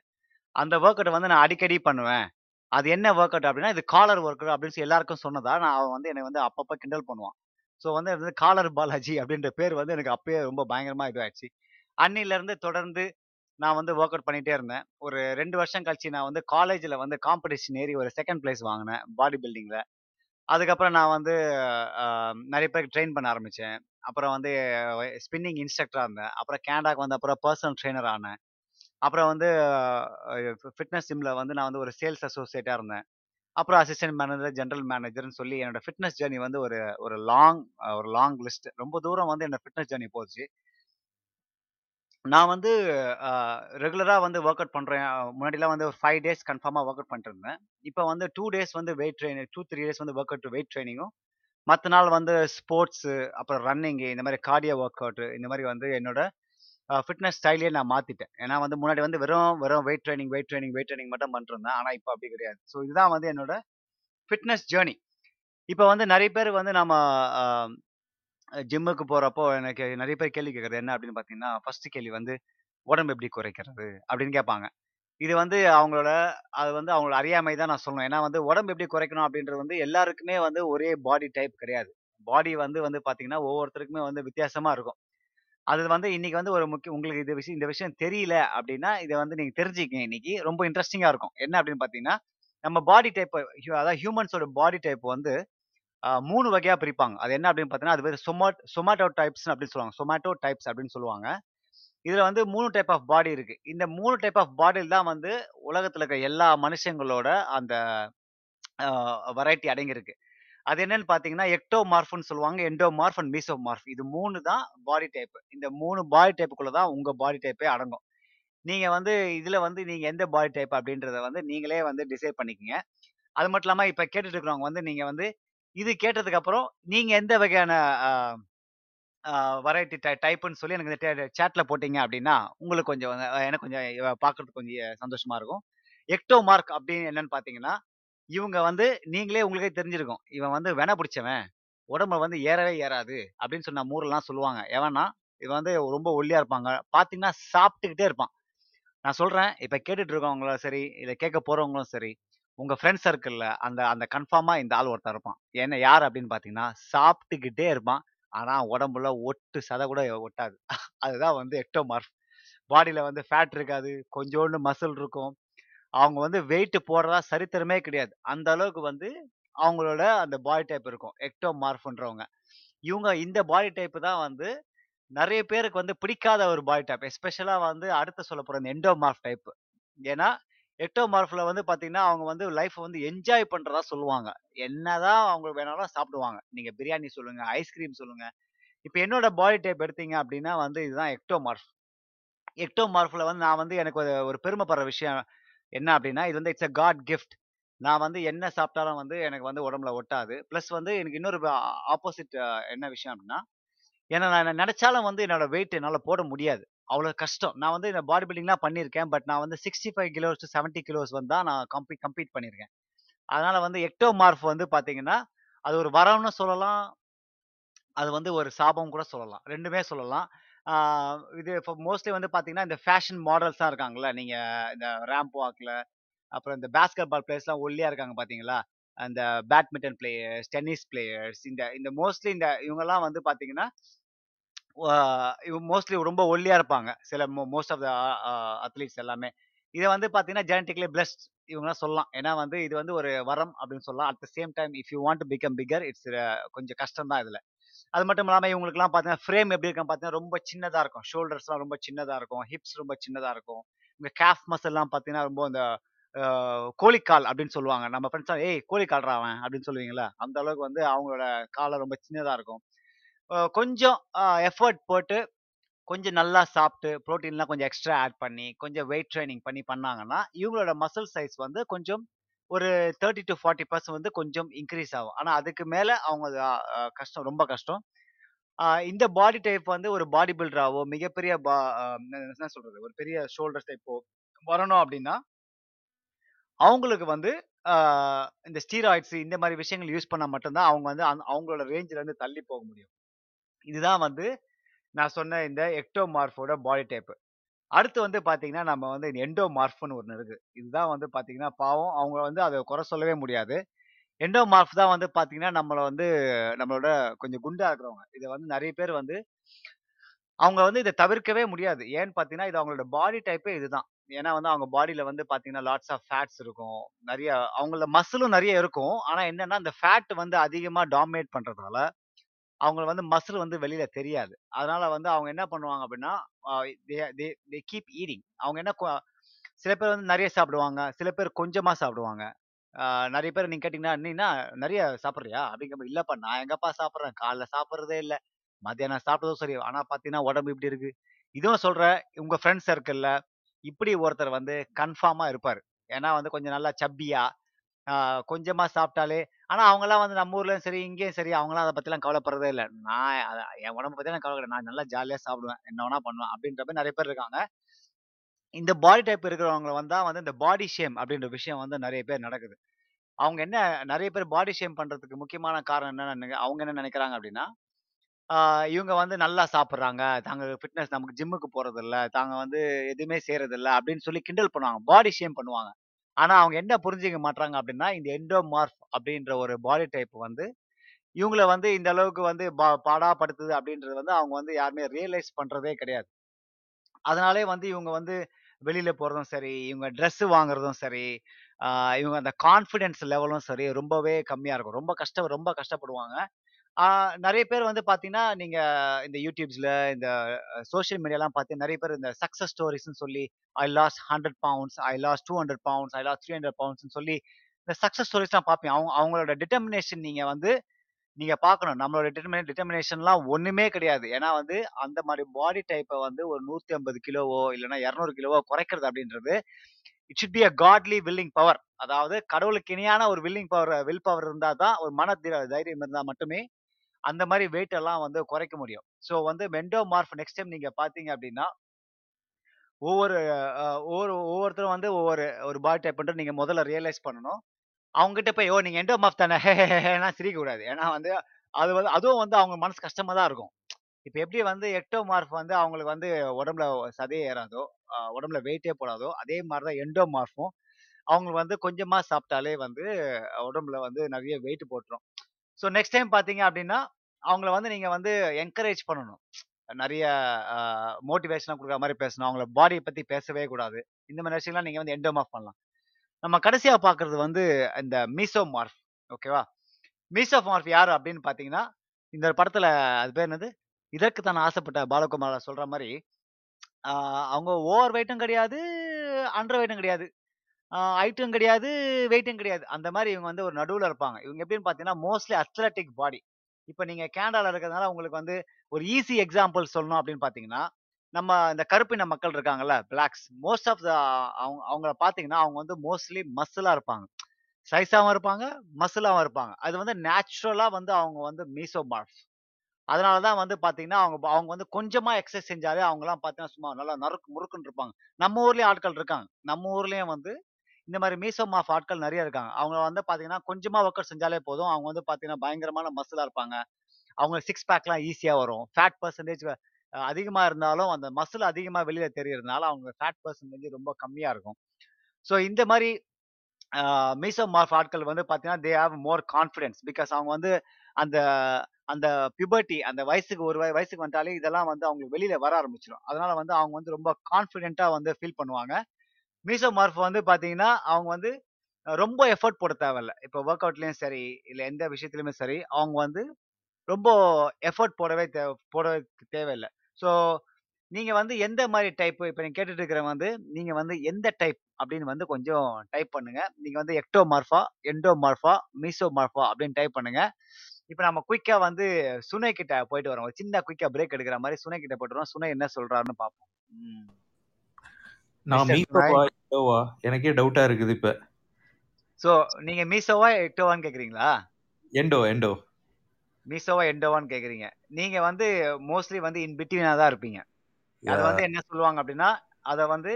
அந்த ஒர்க் அவுட்டை வந்து நான் அடிக்கடி பண்ணுவேன். அது என்ன ஒர்க் அவுட் அப்படின்னா, இது காலர் வொர்க் அப்படின்னு சொல்லி எல்லாருக்கும் சொன்னதா, நான் அவன் வந்து என்னை வந்து அப்பப்போ கிண்டல் பண்ணுவான். ஸோ வந்து அது வந்து காலர் பாலாஜி அப்படின்ற பேர் வந்து எனக்கு அப்பயே ரொம்ப பயங்கரமாக இதுவாயிடுச்சு. அன்னிலேருந்து தொடர்ந்து நான் வந்து ஒர்க் அவுட் பண்ணிகிட்டே இருந்தேன். ஒரு ரெண்டு வருஷம் கழிச்சு நான் வந்து காலேஜில் வந்து காம்படிஷன் ஏறி ஒரு செகண்ட் பிளேஸ் வாங்கினேன் பாடி பில்டிங்கில் அதுக்கப்புறம் நான் வந்து நிறைய பேருக்கு ட்ரெயின் பண்ண ஆரம்பித்தேன் அப்புறம் வந்து ஸ்பின்னிங் இன்ஸ்ட்ரக்டராக இருந்தேன். அப்புறம் கேனடாக்கு வந்த அப்புறம் பர்சனல் ட்ரெய்னர் ஆனேன். அப்புறம் வந்து ஃபிட்னஸ் ஜிம்மில் வந்து நான் வந்து ஒரு சேல்ஸ் அசோசியேட்டாக இருந்தேன். அப்புறம் அசிஸ்டன்ட் மேனேஜர், ஜென்ரல் மேனேஜர்னு சொல்லி என்னோட ஃபிட்னஸ் ஜேர்னி வந்து ஒரு ஒரு லாங் ஒரு லாங் லிஸ்ட். ரொம்ப தூரம் வந்து என்னோட ஃபிட்னஸ் ஜேர்னி போச்சு. நான் வந்து ரெகுலராக வந்து ஒர்க் அவுட் பண்ணுறேன் முன்னாடிலாம் வந்து ஒரு ஃபைவ் டேஸ் கன்ஃபார்மாக ஒர்க் அவுட் பண்ணிட்டுருந்தேன் இப்போ வந்து டூ டேஸ் வந்து weight training two three days வந்து ஒர்க் அவுட் வெயிட் ட்ரைனிங்கும் மற்ற நாள் வந்து ஸ்போர்ட்ஸு, அப்புறம் ரன்னிங்கு இந்த மாதிரி கார்டியோ ஒர்க் அவுட்டு இந்த மாதிரி வந்து என்னோட ஃபிட்னஸ் ஸ்டைலே நான் மாத்திட்டேன். ஏன்னா வந்து முன்னாடி வந்து வெறும் வெறும் weight training weight training weight training மட்டும் பண்ணிருந்தேன் இருந்தேன். ஆனா அப்படி கிடையாது. ஸோ இதுதான் வந்து என்னோட ஃபிட்னஸ் ஜேர்னி இப்போ வந்து நிறைய பேர் வந்து நம்ம ஜிம்முக்கு போறப்போ எனக்கு நிறைய பேர் கேள்வி கேட்கறது என்ன அப்படின்னு பார்த்தீங்கன்னா, ஃபர்ஸ்ட் கேள்வி வந்து "உடம்பு எப்படி குறைக்கிறது?" அப்படின்னு கேட்பாங்க. இது வந்து அவங்களோட அது வந்து அவங்களோட அறியாமை தான் நான் சொல்லணும். ஏன்னா வந்து உடம்பு எப்படி குறைக்கணும் அப்படின்றது வந்து எல்லாருக்குமே வந்து ஒரே பாடி டைப் கிடையாது. பாடி வந்து வந்து பார்த்தீங்கன்னா, ஒவ்வொருத்தருக்குமே வந்து வித்தியாசமாக இருக்கும். அது வந்து இன்னைக்கு வந்து ஒரு முக்கிய உங்களுக்கு இது விஷயம் இந்த விஷயம் தெரியல அப்படின்னா, இதை வந்து நீங்க தெரிஞ்சுக்கங்க இன்னைக்கு. ரொம்ப இன்ட்ரஸ்டிங்கா இருக்கும். என்ன அப்படின்னு பார்த்தீங்கன்னா, நம்ம பாடி டைப் அதாவது ஹியூமன்ஸோட பாடி டைப் வந்து அ 3 வகையா பிரிப்பாங்க. அது என்ன அப்படின்னு பார்த்தீங்கன்னா, அது வந்து சொமாட் சொமாட்டோ டைப்ஸ் அப்படின்னு சொல்லுவாங்க. சொமாட்டோ டைப்ஸ் அப்படின்னு சொல்லுவாங்க. இதுல வந்து மூணு டைப் ஆஃப் பாடி இருக்கு. இந்த மூணு டைப் ஆஃப் பாடியில் தான் வந்து உலகத்துல இருக்க எல்லா மனுஷங்களோட அந்த வெரைட்டி அடங்கியிருக்கு. அது என்னன்னு பார்த்தீங்கன்னா, எக்டோமார்ஃப்ன்னு சொல்லுவாங்க. Endomorph and mesomorph. இது மூணு தான் பாடி டைப். இந்த மூணு பாடி டைப்புக்குள்ள தான் உங்க பாடி டைப்பே அடங்கும். நீங்க வந்து இதுல வந்து நீங்க எந்த பாடி டைப் அப்படின்றத வந்து நீங்களே வந்து டிசைட் பண்ணிக்கங்க. அது மட்டும் இல்லாம இப்ப கேட்டுட்டு இருக்கிறவங்க வந்து நீங்க வந்து இது கேட்டதுக்கு அப்புறம் நீங்க எந்த வகையான வெரைட்டி டை டைப்புன்னு சொல்லி எனக்கு இந்த சேட்டில் போட்டீங்க அப்படின்னா உங்களுக்கு கொஞ்சம் எனக்கு கொஞ்சம் பார்க்குறதுக்கு பார்க்கறதுக்கு கொஞ்சம் சந்தோஷமா இருக்கும் எக்டோ மார்க் அப்படின்னு என்னன்னு பார்த்தீங்கன்னா இவங்க வந்து நீங்களே உங்களுக்கே தெரிஞ்சிருக்கும். இவன் வந்து வென பிடிச்சவன். உடம்பு வந்து ஏறவே ஏறாது அப்படின்னு சொன்ன ஊரெல்லாம் சொல்லுவாங்க. எவனா இவன் வந்து ரொம்ப ஒல்லியா இருப்பாங்க. பார்த்தீங்கன்னா சாப்பிட்டுக்கிட்டே இருப்பான். நான் சொல்றேன் இப்போ கேட்டுட்டு இருக்கவங்களும் சரி இதை கேட்க போறவங்களும் சரி உங்க ஃப்ரெண்ட் சர்க்கிளில் அந்த அந்த கன்ஃபார்மா இந்த ஆள் ஒருத்தன் இருப்பான். என்ன யார் அப்படின்னு பார்த்தீங்கன்னா சாப்பிட்டுக்கிட்டே இருப்பான். ஆனால் உடம்புல ஒட்டு சதை கூட ஒட்டாது. அதுதான் வந்து எக்டோமார்ஃப் பாடியில் வந்து ஃபேட் இருக்காது. கொஞ்சோண்டு மசில் இருக்கும். அவங்க வந்து வெயிட் போடுறதா சரித்திரமே கிடையாது. அந்த அளவுக்கு வந்து அவங்களோட அந்த பாடி டைப் இருக்கும். எக்டோ மார்ஃபுன்றவங்க இவங்க இந்த பாடி டைப் தான் வந்து நிறைய பேருக்கு வந்து பிடிக்காத ஒரு பாடி டைப் எஸ்பெஷலாக வந்து அடுத்து சொல்ல போற இந்த எண்டோமார்ஃப் டைப் ஏன்னா எக்டோமார்ஃப்ல வந்து பார்த்தீங்கன்னா அவங்க வந்து லைஃப் வந்து என்ஜாய் பண்ணுறதா சொல்லுவாங்க. என்னதான் அவங்க வேணாலும் சாப்பிடுவாங்க. நீங்கள் பிரியாணி சொல்லுங்கள் ஐஸ்கிரீம் சொல்லுங்கள் இப்போ என்னோட பாடி டைப் எடுத்தீங்க அப்படின்னா வந்து இதுதான் எக்டோமார்ஃப் எக்டோமார்ஃபில் வந்து நான் வந்து எனக்கு ஒரு பெருமைப்படுற விஷயம் என்ன அப்படின்னா இது வந்து இட்ஸ் அ காட் கிஃப்ட் நான் வந்து என்ன சாப்பிட்டாலும் வந்து எனக்கு வந்து உடம்புல ஒட்டாது. ப்ளஸ் வந்து எனக்கு இன்னொரு ஆப்போசிட் என்ன விஷயம் அப்படின்னா ஏன்னா நான் நினைச்சாலும் வந்து என்னோட வெயிட் என்னால் போட முடியாது. அவ்வளோ கஷ்டம். நான் வந்து இந்த பாடி பில்டிங்லாம் பண்ணியிருக்கேன் பட் நான் வந்து sixty five kilos to seventy kilos வந்து தான் நான் கம்ப்ளீட் கம்ப்ளீட் பண்ணியிருக்கேன். அதனால வந்து எக்டோ மார்ஃப் வந்து பார்த்தீங்கன்னா அது ஒரு வரம்னு சொல்லலாம். அது வந்து ஒரு சாபம் கூட சொல்லலாம். ரெண்டுமே சொல்லலாம். இது இப்போ மோஸ்ட்லி வந்து பார்த்தீங்கன்னா இந்த ஃபேஷன் மாடல்ஸ் தான் இருக்காங்கல்ல. நீங்கள் இந்த ரேம்ப் வாக்கில் அப்புறம் இந்த பேஸ்கெட் பால் பிளேயர்ஸ்லாம் ஒல்லியாக இருக்காங்க பார்த்தீங்களா அந்த பேட்மிண்டன் பிளேயர்ஸ் டென்னிஸ் பிளேயர்ஸ் இந்த இந்த மோஸ்ட்லி இந்த இவங்கெல்லாம் வந்து பார்த்தீங்கன்னா மோஸ்ட்லி ரொம்ப ஒல்லியாக இருப்பாங்க. சில மோஸ்ட் ஆஃப் த அத்லீட்ஸ் எல்லாமே. இதை வந்து பார்த்தீங்கன்னா ஜெனட்டிக்லி பிளஸ்ட் இவங்களாம் சொல்லலாம். ஏன்னா வந்து இது வந்து ஒரு வரம் அப்படின்னு சொல்லலாம். At the same time if you want to become bigger it's கொஞ்சம் கஷ்டம் தான் இதில். அது மட்டும் இல்லாமல் இவங்களுக்குலாம் பார்த்தீங்கன்னா ஃப்ரேம் எப்படி இருக்கும் பார்த்தீங்கன்னா ரொம்ப சின்னதாக இருக்கும். ஷோல்டர்ஸ்லாம் ரொம்ப சின்னதாக இருக்கும். ஹிப்ஸ் ரொம்ப சின்னதாக இருக்கும். இங்கே கேஃப் மசில்லாம் பார்த்தீங்கன்னா ரொம்ப இந்த கோழிக்கால் அப்படின்னு சொல்லுவாங்க. நம்ம ஃப்ரெண்ட்ஸ் ஏய் கோழிக்கால்ரா அவன் அப்படின்னு சொல்லுவீங்களா அந்த அளவுக்கு வந்து அவங்களோட காலை ரொம்ப சின்னதாக இருக்கும். கொஞ்சம் எஃபர்ட் போட்டு கொஞ்சம் நல்லா சாப்பிட்டு ப்ரோட்டீன்லாம் கொஞ்சம் எக்ஸ்ட்ரா ஆட் பண்ணி கொஞ்சம் வெயிட் ட்ரைனிங் பண்ணி பண்ணாங்கன்னா இவங்களோட மசில் சைஸ் வந்து கொஞ்சம் ஒரு தேர்ட்டி டு ஃபார்ட்டி பர்சன்ட் வந்து கொஞ்சம் இன்க்ரீஸ் ஆகும். ஆனால் அதுக்கு மேலே அவங்க கஷ்டம் ரொம்ப கஷ்டம். இந்த பாடி டைப் வந்து ஒரு பாடி பில்டராகவோ மிகப்பெரிய பா என்ன சொல்றது? ஒரு பெரிய ஷோல்டர் டைப்போ வரணும் அப்படின்னா அவங்களுக்கு வந்து இந்த ஸ்டீராய்ட்ஸ் இந்த மாதிரி விஷயங்கள் யூஸ் பண்ணால் மட்டும்தான் அவங்க வந்து அவங்களோட ரேஞ்சிலேருந்து தள்ளி போக முடியும். இதுதான் வந்து நான் சொன்ன இந்த எக்டோமார்ஃபோட பாடி டைப் அடுத்து வந்து பார்த்தீங்கன்னா நம்ம வந்து எண்டோமார்ஃப்னு ஒன்று இருக்கு. இதுதான் வந்து பார்த்தீங்கன்னா பாவம். அவங்க வந்து அதை குறை சொல்லவே முடியாது. எண்டோமார்ஃப் தான் வந்து பார்த்தீங்கன்னா நம்மளை வந்து நம்மளோட கொஞ்சம் குண்டா இருக்கிறவங்க. இதை வந்து நிறைய பேர் வந்து அவங்க வந்து இதை தவிர்க்கவே முடியாது. ஏன்னு பார்த்தீங்கன்னா இது அவங்களோட பாடி டைப்பே இதுதான். ஏன்னா வந்து அவங்க பாடியில் வந்து பார்த்தீங்கன்னா லாட்ஸ் ஆஃப் ஃபேட்ஸ் இருக்கும். நிறைய அவங்கள மசிலும் நிறைய இருக்கும். ஆனால் என்னன்னா அந்த ஃபேட் வந்து அதிகமாக டாமினேட் பண்ணுறதால அவங்க வந்து மசில் வந்து வெளியில தெரியாது. அதனால வந்து அவங்க என்ன பண்ணுவாங்க அப்படின்னா தே கீப் ஈடிங் அவங்க என்ன சில பேர் வந்து நிறைய சாப்பிடுவாங்க சில பேர் கொஞ்சமா சாப்பிடுவாங்க. நிறைய பேர் நீங்க கேட்டீங்கன்னா நீனா நிறைய சாப்பிட்றியா? அப்படிங்கிற இல்லப்பா நான் எங்கப்பா சாப்பிட்றேன்? காலைல சாப்பிட்றதே இல்லை. மத்தியானம் சாப்பிட்டதும் சரி. ஆனா பாத்தீங்கன்னா உடம்பு இப்படி இருக்கு. இதுவும் சொல்ற உங்க ஃப்ரெண்ட்ஸ் சர்க்கிள்ல இப்படி ஒருத்தர் வந்து கன்ஃபார்மா இருப்பாரு. ஏன்னா வந்து கொஞ்சம் நல்லா சப்பியா கொஞ்சமாக சாப்பிட்டாலே ஆனால் அவங்களாம் வந்து நம்ம ஊர்லேயும் சரி இங்கேயும் சரி அவங்களாம் அதை பற்றிலாம் கவலைப்படுறதே இல்லை. நான் என் உடம்பு பற்றி நான் கவலைப்பட நான் நல்லா ஜாலியாக சாப்பிடுவேன். என்ன வேணா பண்ணுவேன் அப்படின்ற மாதிரி நிறைய பேர் இருக்காங்க. இந்த பாடி டைப் இருக்கிறவங்க வந்தா வந்து இந்த பாடி ஷேம் அப்படின்ற விஷயம் வந்து நிறைய பேர் நடக்குது. அவங்க என்ன நிறைய பேர் பாடி ஷேம் பண்றதுக்கு முக்கியமான காரணம் என்ன அவங்க என்ன நினைக்கிறாங்க அப்படின்னா இவங்க வந்து நல்லா சாப்பிட்றாங்க. தாங்க ஃபிட்னஸ் நமக்கு ஜிம்முக்கு போறது இல்ல தாங்க வந்து எதுவுமே செய்யறது இல்ல அப்படின்னு சொல்லி கிண்டல் பண்ணுவாங்க. பாடி ஷேம் பண்ணுவாங்க. ஆனால் அவங்க என்ன புரிஞ்சுக்க மாட்டாங்க அப்படின்னா இந்த எண்டோமார்ஃப் அப்படின்ற ஒரு பாடி டைப் வந்து இவங்கள வந்து இந்த அளவுக்கு வந்து பா- பாடாப்படுத்துது அப்படின்றது வந்து அவங்க வந்து யாருமே ரியலைஸ் பண்ணுறதே கிடையாது. அதனாலே வந்து இவங்க வந்து வெளியில் போகிறதும் சரி இவங்க ட்ரெஸ்ஸு வாங்குறதும் சரி இவங்க அந்த கான்ஃபிடென்ஸ் லெவலும் சரி ரொம்பவே கம்மியாக இருக்கும். ரொம்ப கஷ்டம் ரொம்ப கஷ்டப்படுவாங்க. நிறைய பேர் வந்து பார்த்தீங்கன்னா நீங்கள் இந்த யூடியூப்ஸில் இந்த சோஷியல் மீடியாலாம் பார்த்து நிறைய பேர் இந்த சக்ஸஸ் ஸ்டோரிஸ்னு சொல்லி I lost hundred pounds I lost two hundred pounds I lost three hundred பவுண்ட்ஸ்னு சொல்லி இந்த சக்ஸஸ் ஸ்டோரிஸ்லாம் பார்ப்பேன் அவங்க அவங்களோட டிட்டர்மினேஷன் நீங்கள் வந்து நீங்கள் பார்க்கணும் நம்மளோட டிட்டர்மினே டிட்டர்மினேஷன்லாம் ஒன்றுமே கிடையாது. ஏன்னா வந்து அந்த மாதிரி பாடி டைப்பை வந்து ஒரு நூற்றி ஐம்பது கிலோவோ இல்லைன்னா இரநூறு கிலோவோ குறைக்கிறது அப்படின்றது it should be a godly willing power அதாவது கடவுளுக்கு இணையான ஒரு வில்லிங் பவர் வில் பவர் இருந்தால் தான் ஒரு மன தைரியம் இருந்தால் மட்டுமே அந்த மாதிரி வெயிட் எல்லாம் வந்து குறைக்க முடியும். ஸோ வந்து மெண்டோமார்ஃப் நெக்ஸ்ட் டைம் நீங்க பாத்தீங்க அப்படின்னா ஒவ்வொரு ஒவ்வொரு ஒவ்வொருத்தரும் வந்து ஒவ்வொரு ஒரு பாடி டைப் நீங்க முதல்ல ரியலைஸ் பண்ணணும். அவங்ககிட்ட போய் ஓ நீங்க எண்டோமார்ஃப் தானே? ஏன்னா சிரிக்க கூடாது. ஏன்னா வந்து அது வந்து அதுவும் வந்து அவங்க மனசு கஷ்டமா தான் இருக்கும். இப்போ எப்படி வந்து எக்டோமார்ஃப் வந்து அவங்களுக்கு வந்து உடம்புல சதையே ஏறாதோ உடம்புல வெயிட்டே போடாதோ அதே மாதிரி தான் எண்டோமார்ஃபும் அவங்களுக்கு வந்து கொஞ்சமா சாப்பிட்டாலே வந்து உடம்புல வந்து நிறைய வெயிட் போட்டுரும். ஸோ நெக்ஸ்ட் டைம் பார்த்தீங்க அப்படின்னா அவங்கள வந்து நீங்க வந்து என்கரேஜ் பண்ணணும். நிறைய மோட்டிவேஷனாக கொடுக்குற மாதிரி பேசணும். அவங்கள பாடியை பத்தி பேசவே கூடாது. இந்த மாதிரி விஷயம்லாம் நீங்க வந்து எண்டோமார்ஃப் பண்ணலாம். நம்ம கடைசியா பார்க்குறது வந்து இந்த மீசோமார்ஃப் ஓகேவா மீசோமார்ஃப் யாரு அப்படின்னு பார்த்தீங்கன்னா இந்த படத்துல அது பேர் என்னது? இதற்கு தான் ஆசைப்பட்ட பாலகுமார சொல்ற மாதிரி அவங்க ஓவர் வெயிட்டும் கிடையாது அண்டர் வெயிட்டும் கிடையாது. ஹைட்டும் கிடையாது வெயிட்டும் கிடையாது. அந்த மாதிரி இவங்க வந்து ஒரு நடுவில் இருப்பாங்க. இவங்க எப்படின்னு பார்த்தீங்கன்னா மோஸ்ட்லி அத்லட்டிக் பாடி இப்போ நீங்கள் கேனடாவில் இருக்கிறதுனால உங்களுக்கு வந்து ஒரு ஈஸி எக்ஸாம்பிள் சொல்லணும் அப்படின்னு பார்த்தீங்கன்னா நம்ம இந்த கருப்பின மக்கள் இருக்காங்கல்ல பிளாக்ஸ் மோஸ்ட் ஆஃப் த அவங்க அவங்கள பார்த்தீங்கன்னா அவங்க வந்து மோஸ்ட்லி மசிலாக இருப்பாங்க. சைஸாகவும் இருப்பாங்க மசிலாகவும் இருப்பாங்க. அது வந்து நேச்சுரலாக வந்து அவங்க வந்து மீசோமார்ஃப் அதனால தான் வந்து பார்த்தீங்கன்னா அவங்க அவங்க வந்து கொஞ்சமாக எக்ஸசைஸ் செஞ்சாலே அவங்கலாம் பார்த்தீங்கன்னா சும்மா நல்லா நறுக்கு முறுக்குன்னு இருப்பாங்க. நம்ம ஊர்லேயும் ஆட்கள் இருக்காங்க. நம்ம ஊர்லேயும் வந்து இந்த மாதிரி மீசோமாஃப் ஆட்கள் நிறைய இருக்காங்க. அவங்க வந்து பார்த்தீங்கன்னா கொஞ்சமா ஒர்க் அவுட் செஞ்சாலே போதும். அவங்க வந்து பார்த்தீங்கன்னா பயங்கரமான மசிலாக இருப்பாங்க. அவங்க சிக்ஸ் பேக்லாம் ஈஸியாக வரும். ஃபேட் பர்சன்டேஜ் அதிகமாக இருந்தாலும் அந்த மசில் அதிகமாக வெளியில் தெரியறதுனால அவங்க ஃபேட் பர்சன்டேஜ் ரொம்ப கம்மியாக இருக்கும். ஸோ இந்த மாதிரி மீசோ மார்ஃப் ஆட்கள் வந்து பார்த்தீங்கன்னா they have more confidence because அவங்க வந்து அந்த அந்த பியூபர்ட்டி அந்த வயசுக்கு ஒரு வயசுக்கு வந்துட்டாலே இதெல்லாம் வந்து அவங்களுக்கு வெளியில வர ஆரம்பிச்சிடும் அதனால வந்து அவங்க வந்து ரொம்ப கான்ஃபிடென்ட்டா வந்து ஃபீல் பண்ணுவாங்க. மீசோமார்ஃப் வந்து பார்த்தீங்கன்னா அவங்க வந்து ரொம்ப எஃபர்ட் போட தேவையில்ல. இப்போ ஒர்க் அவுட்லேயும் சரி இல்லை எந்த விஷயத்துலையுமே சரி அவங்க வந்து ரொம்ப எஃபர்ட் போடவே தே போட தேவையில்லை. ஸோ நீங்கள் வந்து எந்த மாதிரி டைப் இப்போ நீங்கள் கேட்டுட்டு இருக்கிறவங்க வந்து நீங்கள் வந்து எந்த டைப் அப்படின்னு வந்து கொஞ்சம் டைப் பண்ணுங்க. நீங்கள் வந்து எக்டோமார்ஃபா எண்டோமார்ஃபா மீசோமார்ஃபா அப்படின்னு டைப் பண்ணுங்க. இப்போ நம்ம குயிக்காக வந்து சுனை கிட்ட போயிட்டு வரோம். ஒரு சின்ன குயிக்காக பிரேக் எடுக்கிற மாதிரி சுனை கிட்ட போயிட்டு வரோம். சுனை என்ன சொல்றாருன்னு பார்ப்போம் நான் மீசோவா எண்டோவா எனக்கே டவுட்டா இருக்குது இப்ப. ஸோ நீங்க மீசோவா எக்டோவான்னு கேக்குறீங்களா? Endo endo. மீசோவா எண்டோவான்னு கேக்குறீங்க. நீங்க வந்து மோஸ்ட்லி வந்து இன் பிட்வீனா தான் இருப்பீங்க. அது வந்து என்ன சொல்லுவாங்க அப்படின்னா அதை வந்து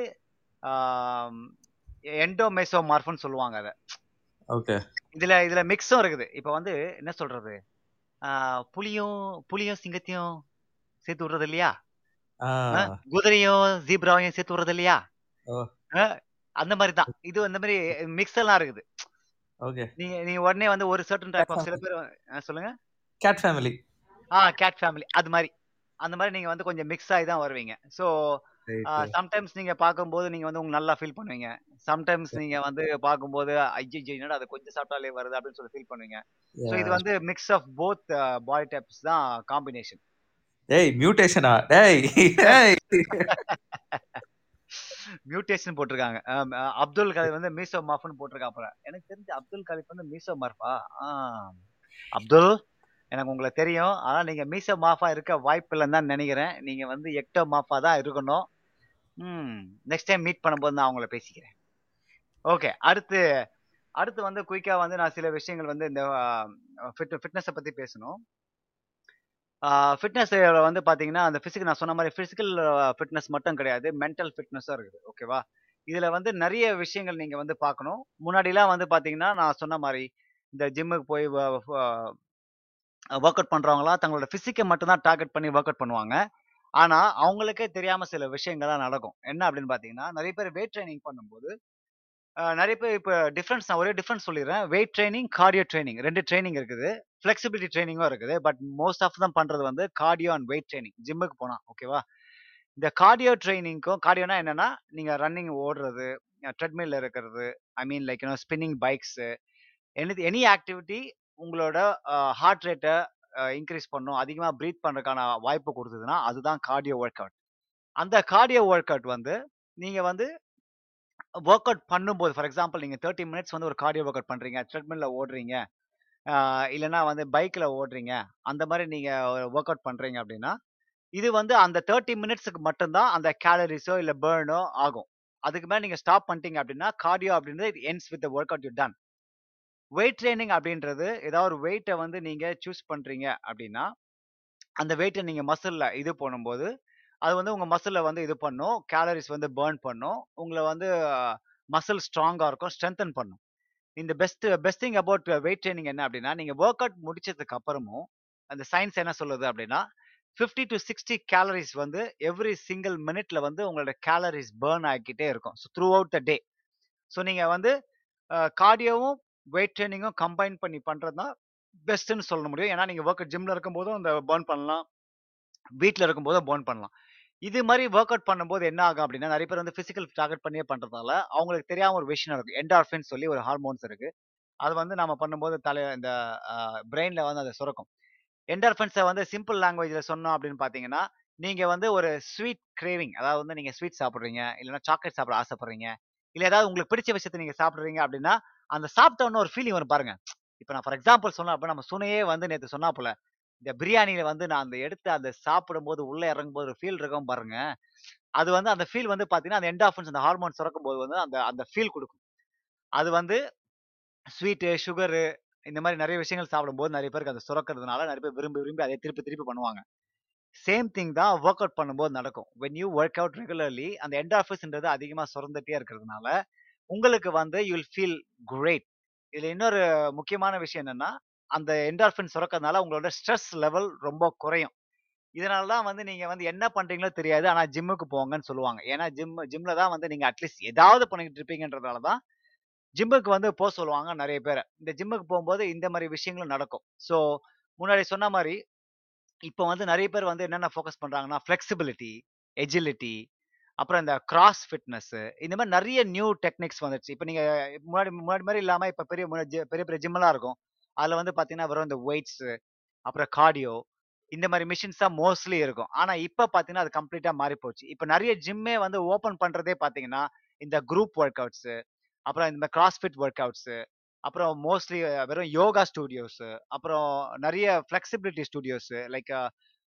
எண்டோ மெசோமார்ஃப்னு சொல்லுவாங்க அதை. ஓகே இதுல இதுல மிக்ஸும் இருக்குது. இப்போ வந்து என்ன சொல்றது? புலியும் புலியும் சிங்கத்தையும் சேர்த்து விடுறது இல்லையா? குதிரையும் ஜீப்ராவையும் சேர்த்து விடுறது இல்லையா? அந்த மாதிரி தான் இது அந்த மாதிரி மிக்ஸ் எல்லாம் இருக்குது. ஓகே. நீங்க நீங்க உடனே வந்து ஒரு சர்டன் டைப் ஆஃப் சில பேர் சொல்லுங்க. கேட் ஃபேமிலி ஆ கேட் ஃபேமிலி அது மாதிரி. அந்த மாதிரி நீங்க வந்து கொஞ்சம் மிக்ஸ் ஆகி தான் வருவீங்க. ஸோ சம்டைம்ஸ் நீங்க பார்க்கும்போது நீங்க வந்து உங்களுக்கு நல்லா ஃபீல் பண்ணுவீங்க. சம்டைம்ஸ் நீங்க வந்து பார்க்கும்போது ஐயோ என்னடா அது கொஞ்சம் சாப்பிட்டாலே வருது அப்படின்னு சொல்லி ஃபீல் பண்ணுவீங்க. ஸோ இது வந்து mix of both body types தான் காம்பினேஷன் டேய் மியூட்டேஷனா டேய். மியூட்டேஷன் போட்டிருக்காங்க. அப்துல் கலீப் வந்து மீசோ மாஃப்னு போட்டிருக்காப்புல எனக்கு தெரிஞ்சு அப்துல் கலீப் வந்து மீசோ மார்ஃபா அப்துல் எனக்கு உங்களை தெரியும். ஆனால் நீங்கள் மீசோ மாஃபா இருக்க வாய்ப்பு இல்லைன்னு தான் நினைக்கிறேன். நீங்கள் வந்து எக்டோ மாஃபா தான் இருக்கணும். ம் நெக்ஸ்ட் டைம் மீட் பண்ணும்போது நான் அவங்கள பேசிக்கிறேன். ஓகே அடுத்து அடுத்து வந்து குயிக்காக வந்து நான் சில விஷயங்கள் வந்து இந்த ஃபிட் ஃபிட்னஸை பற்றி பேசணும். ஃபிட்னஸ் வந்து பார்த்தீங்கன்னா அந்த ஃபிசிக்கல் நான் சொன்ன மாதிரி ஃபிசிக்கல் ஃபிட்னஸ் மட்டும் கிடையாது. மென்டல் ஃபிட்னஸும் இருக்குது. ஓகேவா இதில் வந்து நிறைய விஷயங்கள் நீங்கள் வந்து பார்க்கணும் முன்னாடிலாம் வந்து பார்த்தீங்கன்னா நான் சொன்ன மாதிரி இந்த ஜிம்முக்கு போய் ஒர்க் அவுட் பண்ணுறவங்களா தங்களோட ஃபிசிக்கை மட்டும்தான் டார்கெட் பண்ணி ஒர்க் அவுட் பண்ணுவாங்க. ஆனால் அவங்களுக்கே தெரியாமல் சில விஷயங்கள்லாம் நடக்கும். என்ன அப்படின்னு பார்த்தீங்கன்னா நிறைய பேர் வெயிட் ட்ரைனிங் பண்ணும்போது நிறைய பேர் இப்போ டிஃப்ரென்ஸ் நான் ஒரே டிஃப்ரென்ஸ் சொல்லிடுறேன். வெயிட் ட்ரைனிங் கார்டியோ ட்ரைனிங் ரெண்டு ட்ரைனிங் இருக்குது. ஃப்ளெக்சிபிலிட்டி ட்ரைனிங்கும் இருக்குது. பட் மோஸ்ட் ஆஃப் தான் பண்ணுறது வந்து கார்டியோ அண்ட் வெயிட் ட்ரைனிங் ஜிம்முக்கு போனால் ஓகேவா இந்த கார்டியோ ட்ரைனிங்க்கும் கார்டியோனா என்னன்னா நீங்கள் ரன்னிங் ஓடுறது ட்ரெட்மில் இருக்கிறது I mean like you know spinning bikes any any activity உங்களோட ஹார்ட் ரேட்டை இன்க்ரீஸ் பண்ணும். அதிகமாக ப்ரீத் பண்ணுறதுக்கான வாய்ப்பு கொடுத்ததுன்னா அதுதான் கார்டியோ ஒர்க் அவுட் அந்த கார்டியோ ஒர்க் அவுட் வந்து நீங்கள் வந்து ஒர்க் அவுட் பண்ணும்போது ஃபார் எக்ஸாம்பிள் நீங்கள் தேர்ட்டி மினிட்ஸ் வந்து ஒரு கார்டியோ ஒர்க் அவுட் பண்ணுறீங்க ட்ரெட்மில்ல ஓடுறீங்க இல்லைனா இல்லைன்னா வந்து பைக்கில் ஓடுறீங்க அந்த மாதிரி நீங்கள் ஒர்க் அவுட் பண்ணுறீங்க அப்படின்னா இது வந்து அந்த தேர்ட்டி மினிட்ஸுக்கு மட்டும்தான் அந்த கேலரிஸோ இல்லை பேர்னோ ஆகும். அதுக்கு மேலே நீங்கள் ஸ்டாப் பண்ணிட்டீங்க அப்படின்னா கார்டியோ அப்படின்றது it ends with work out you done weight training அப்படின்றது ஏதாவது ஒரு வெயிட்டை வந்து நீங்கள் சூஸ் பண்ணுறீங்க அப்படின்னா, அந்த வெயிட்டை நீங்கள் மசிலில் இது பண்ணும்போது, அது வந்து உங்கள் மசிலை வந்து இது பண்ணும். கேலரிஸ் வந்து பேர்ன் பண்ணும். உங்களை வந்து மசில் ஸ்ட்ராங்காக இருக்கும். ஸ்ட்ரென்தன் பண்ணும். இந்த best best thing about weight training என்ன அப்படின்னா, நீங்கள் ஒர்க் அவுட் முடிச்சதுக்கு அப்புறமும், அந்த சயின்ஸ் என்ன சொல்லுது அப்படின்னா, 50-60 கேலரிஸ் வந்து எவ்ரி சிங்கிள் மினிட்ல வந்து உங்களோட கேலரிஸ் பேர்ன் ஆகிக்கிட்டே இருக்கும். So throughout the day. So நீங்கள் வந்து கார்டியோவும், வெயிட் ட்ரைனிங்கும் கம்பைன் பண்ணி பண்ணுறது தான் பெஸ்ட்டுன்னு சொல்ல முடியும். ஏன்னா நீங்க வொர்க் ஜிம்மில் இருக்கும்போதும் அந்த பேர்ன் பண்ணலாம். வீட்டில் இருக்கும்போதும் பேர்ன் பண்ணலாம். இது மாதிரி ஒர்க் அவுட் பண்ணும்போது என்ன ஆகும் அப்படின்னா, நிறைய பேர் வந்து பிசிக்கல் டார்கெட் பண்ணியே பண்றதால, அவங்களுக்கு தெரியாம ஒரு விஷயம் இருக்கு. என்டார்ஃபின் சொல்லி ஒரு ஹார்மோன்ஸ் இருக்கு. அது வந்து நம்ம பண்ணும்போது தலை இந்த பிரெயின்ல வந்து அதை சுரக்கும். என்டார்ஃபின்ஸை வந்து சிம்பிள் லாங்குவேஜ்ல சொன்னோம் அப்படின்னு பார்த்தீங்கன்னா, நீங்க வந்து ஒரு ஸ்வீட் கிரேவிங் அதாவது வந்து நீங்க ஸ்வீட் சாப்பிட்றீங்க இல்லைன்னா சாக்லேட் சாப்பிட ஆசைப்படுறீங்க, இல்லை ஏதாவது உங்களுக்கு பிடிச்ச விஷயத்த நீங்க சாப்பிட்றீங்க அப்படின்னா, அந்த சாப்பிட்ட ஒரு ஃபீலிங் வரும் பாருங்க. இப்போ நான் ஃபார் எக்ஸாம்பிள் சொன்னேன் அப்படின்னா, நம்ம சுனையே வந்து நேற்று சொன்னா போல இந்த பிரியாணியில வந்து நான் அந்த எடுத்து அந்த சாப்பிடும்போது, உள்ள இறங்கும்போது ஒரு ஃபீல் இருக்கும் பாருங்க. அது வந்து அந்த ஃபீல் வந்து பாத்தீங்கன்னா அந்த என்டார்ஃபின்ஸ் அந்த ஹார்மோன் சுரக்கும்போது வந்து அந்த அந்த ஃபீல் கொடுக்கும் அது வந்து ஸ்வீட்டு, சுகரு இந்த மாதிரி நிறைய விஷயங்கள் சாப்பிடும்போது நிறைய பேருக்கு அதை சுரக்கிறதுனால நிறைய பேர் விரும்பி, விரும்பி அதை திருப்பி, திருப்பி பண்ணுவாங்க. சேம் திங் தான் ஒர்க் அவுட் பண்ணும்போது நடக்கும். When you work out regularly அந்த என்டாஃபிஸ்ன்றது அதிகமாக சுரந்துட்டே இருக்கிறதுனால, உங்களுக்கு வந்து யூ வில் ஃபீல் கிரேட். இதில் இன்னொரு முக்கியமான விஷயம் என்னன்னா, அந்த என்டார்ஃபின் சுரக்கிறதுனால உங்களோட ஸ்ட்ரெஸ் லெவல் ரொம்ப குறையும். இதனால தான் வந்து நீங்க வந்து என்ன பண்றீங்களோ தெரியாது. ஆனா ஜிம்முக்கு போங்கன்னு சொல்லுவாங்க. ஏன்னா ஜிம் ஜிம்ல தான் வந்து நீங்க அட்லீஸ்ட் ஏதாவது பண்ணிக்கிட்டு இருப்பீங்கன்றதால தான், ஜிம்முக்கு வந்து போக சொல்லுவாங்க நிறைய பேர் இந்த ஜிம்முக்கு போகும்போது இந்த மாதிரி விஷயங்களும் நடக்கும். ஸோ முன்னாடி சொன்ன மாதிரி இப்போ வந்து நிறைய பேர் வந்து என்னென்ன ஃபோக்கஸ் பண்ணுறாங்கன்னா ஃப்ளெக்ஸிபிலிட்டி, எஜிலிட்டி, அப்புறம் இந்த கிராஸ் ஃபிட்னஸ் இந்த மாதிரி நிறைய நியூ டெக்னிக்ஸ் வந்துடுச்சு இப்போ நீங்கள் முன்னாடி முன்னாடி மாதிரி இல்லாமல் இப்போ பெரிய மு பெரிய பெரிய ஜிம்லாம் இருக்கும். அதில் வந்து பார்த்தீங்கன்னா, வெறும் இந்த வெயிட்ஸு அப்புறம் கார்டியோ இந்த மாதிரி மிஷின்ஸ் தான் மோஸ்ட்லி இருக்கும். ஆனால் இப்போ பார்த்தீங்கன்னா, அது கம்ப்ளீட்டாக மாறி போச்சு. இப்போ நிறைய ஜிம்மே வந்து ஓப்பன் பண்ணுறதே பார்த்தீங்கன்னா, இந்த குரூப் ஒர்க் அவுட்ஸு அப்புறம் இந்த கிராஸ்ஃபிட் ஒர்க் அவுட்ஸு அப்புறம் மோஸ்ட்லி வெறும் யோகா ஸ்டூடியோஸு அப்புறம் நிறைய flexibility studios like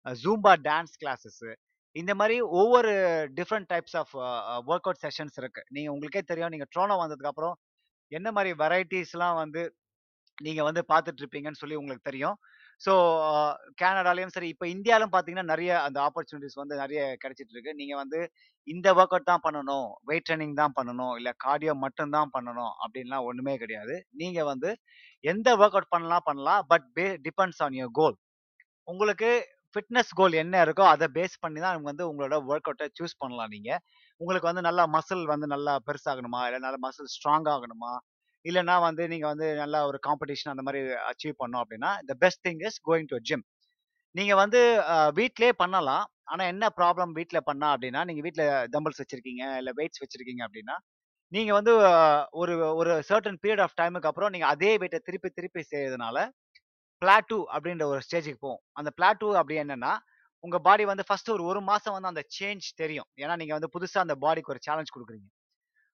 Zumba dance classes இந்த மாதிரி ஒவ்வொரு different types of work out sessions இருக்கு. நீங்கள் உங்களுக்கே தெரியும். நீங்கள் ட்ரோனோ வந்ததுக்கப்புறம் என்ன மாதிரி வெரைட்டிஸ்லாம் வந்து நீங்க வந்து பார்த்துட்டு இருப்பீங்கன்னு சொல்லி உங்களுக்கு தெரியும். ஸோ கேனடாலையும் சரி, இப்போ இந்தியாலும் பார்த்தீங்கன்னா, நிறைய அந்த ஆப்பர்ச்சுனிட்டிஸ் வந்து நிறைய கிடைச்சிட்டு இருக்கு. நீங்க வந்து இந்த ஒர்க் அவுட் தான் பண்ணணும், வெயிட் ட்ரைனிங் தான் பண்ணணும், இல்லை கார்டியோ மட்டும் தான் பண்ணணும் அப்படின்லாம் ஒன்றுமே கிடையாது. நீங்க வந்து எந்த ஒர்க் அவுட் பண்ணலாம் பண்ணலாம். பட் பே டிபெண்ட்ஸ் ஆன் யுவர் கோல். உங்களுக்கு ஃபிட்னஸ் கோல் என்ன இருக்கோ அதை பேஸ் பண்ணி தான் வந்து உங்களோட ஒர்க் அவுட்டை சூஸ் பண்ணலாம் நீங்கள் உங்களுக்கு வந்து நல்லா மசில் வந்து நல்லா பெருசாகணுமா? இல்லை நல்லா மசில் ஸ்ட்ராங் ஆகணுமா? இல்லைன்னா வந்து நீங்கள் வந்து நல்லா ஒரு காம்படிஷன் அந்த மாதிரி அச்சீவ் பண்ணோம் அப்படின்னா the best thing is going to gym. நீங்கள் வந்து அ பண்ணலாம். ஆனால் என்ன ப்ராப்ளம் வீட்டில் பண்ணா அப்படின்னா நீங்கள் வீட்டில் டம்பிள்ஸ் வச்சுருக்கீங்க இல்லை வெயிட்ஸ் வச்சுருக்கீங்க அப்படின்னா நீங்கள் வந்து ஒரு ஒரு சர்டன் பீரியட் ஆஃப் டைமுக்கு அப்புறம் நீங்கள் அதே வீட்டை திருப்பி திருப்பி செய்யறதுனால பிளாட்டூ அப்படின்ற ஒரு ஸ்டேஜுக்கு போகும். அந்த பிளாட்டூ அப்படி என்னன்னா, உங்கள் பாடி வந்து ஃபர்ஸ்ட் ஒரு ஒரு மாதம் வந்து அந்த சேஞ்ச் தெரியும். ஏன்னா நீங்கள் வந்து புதுசாக அந்த பாடிக்கு ஒரு சேலஞ்ச் கொடுக்குறீங்க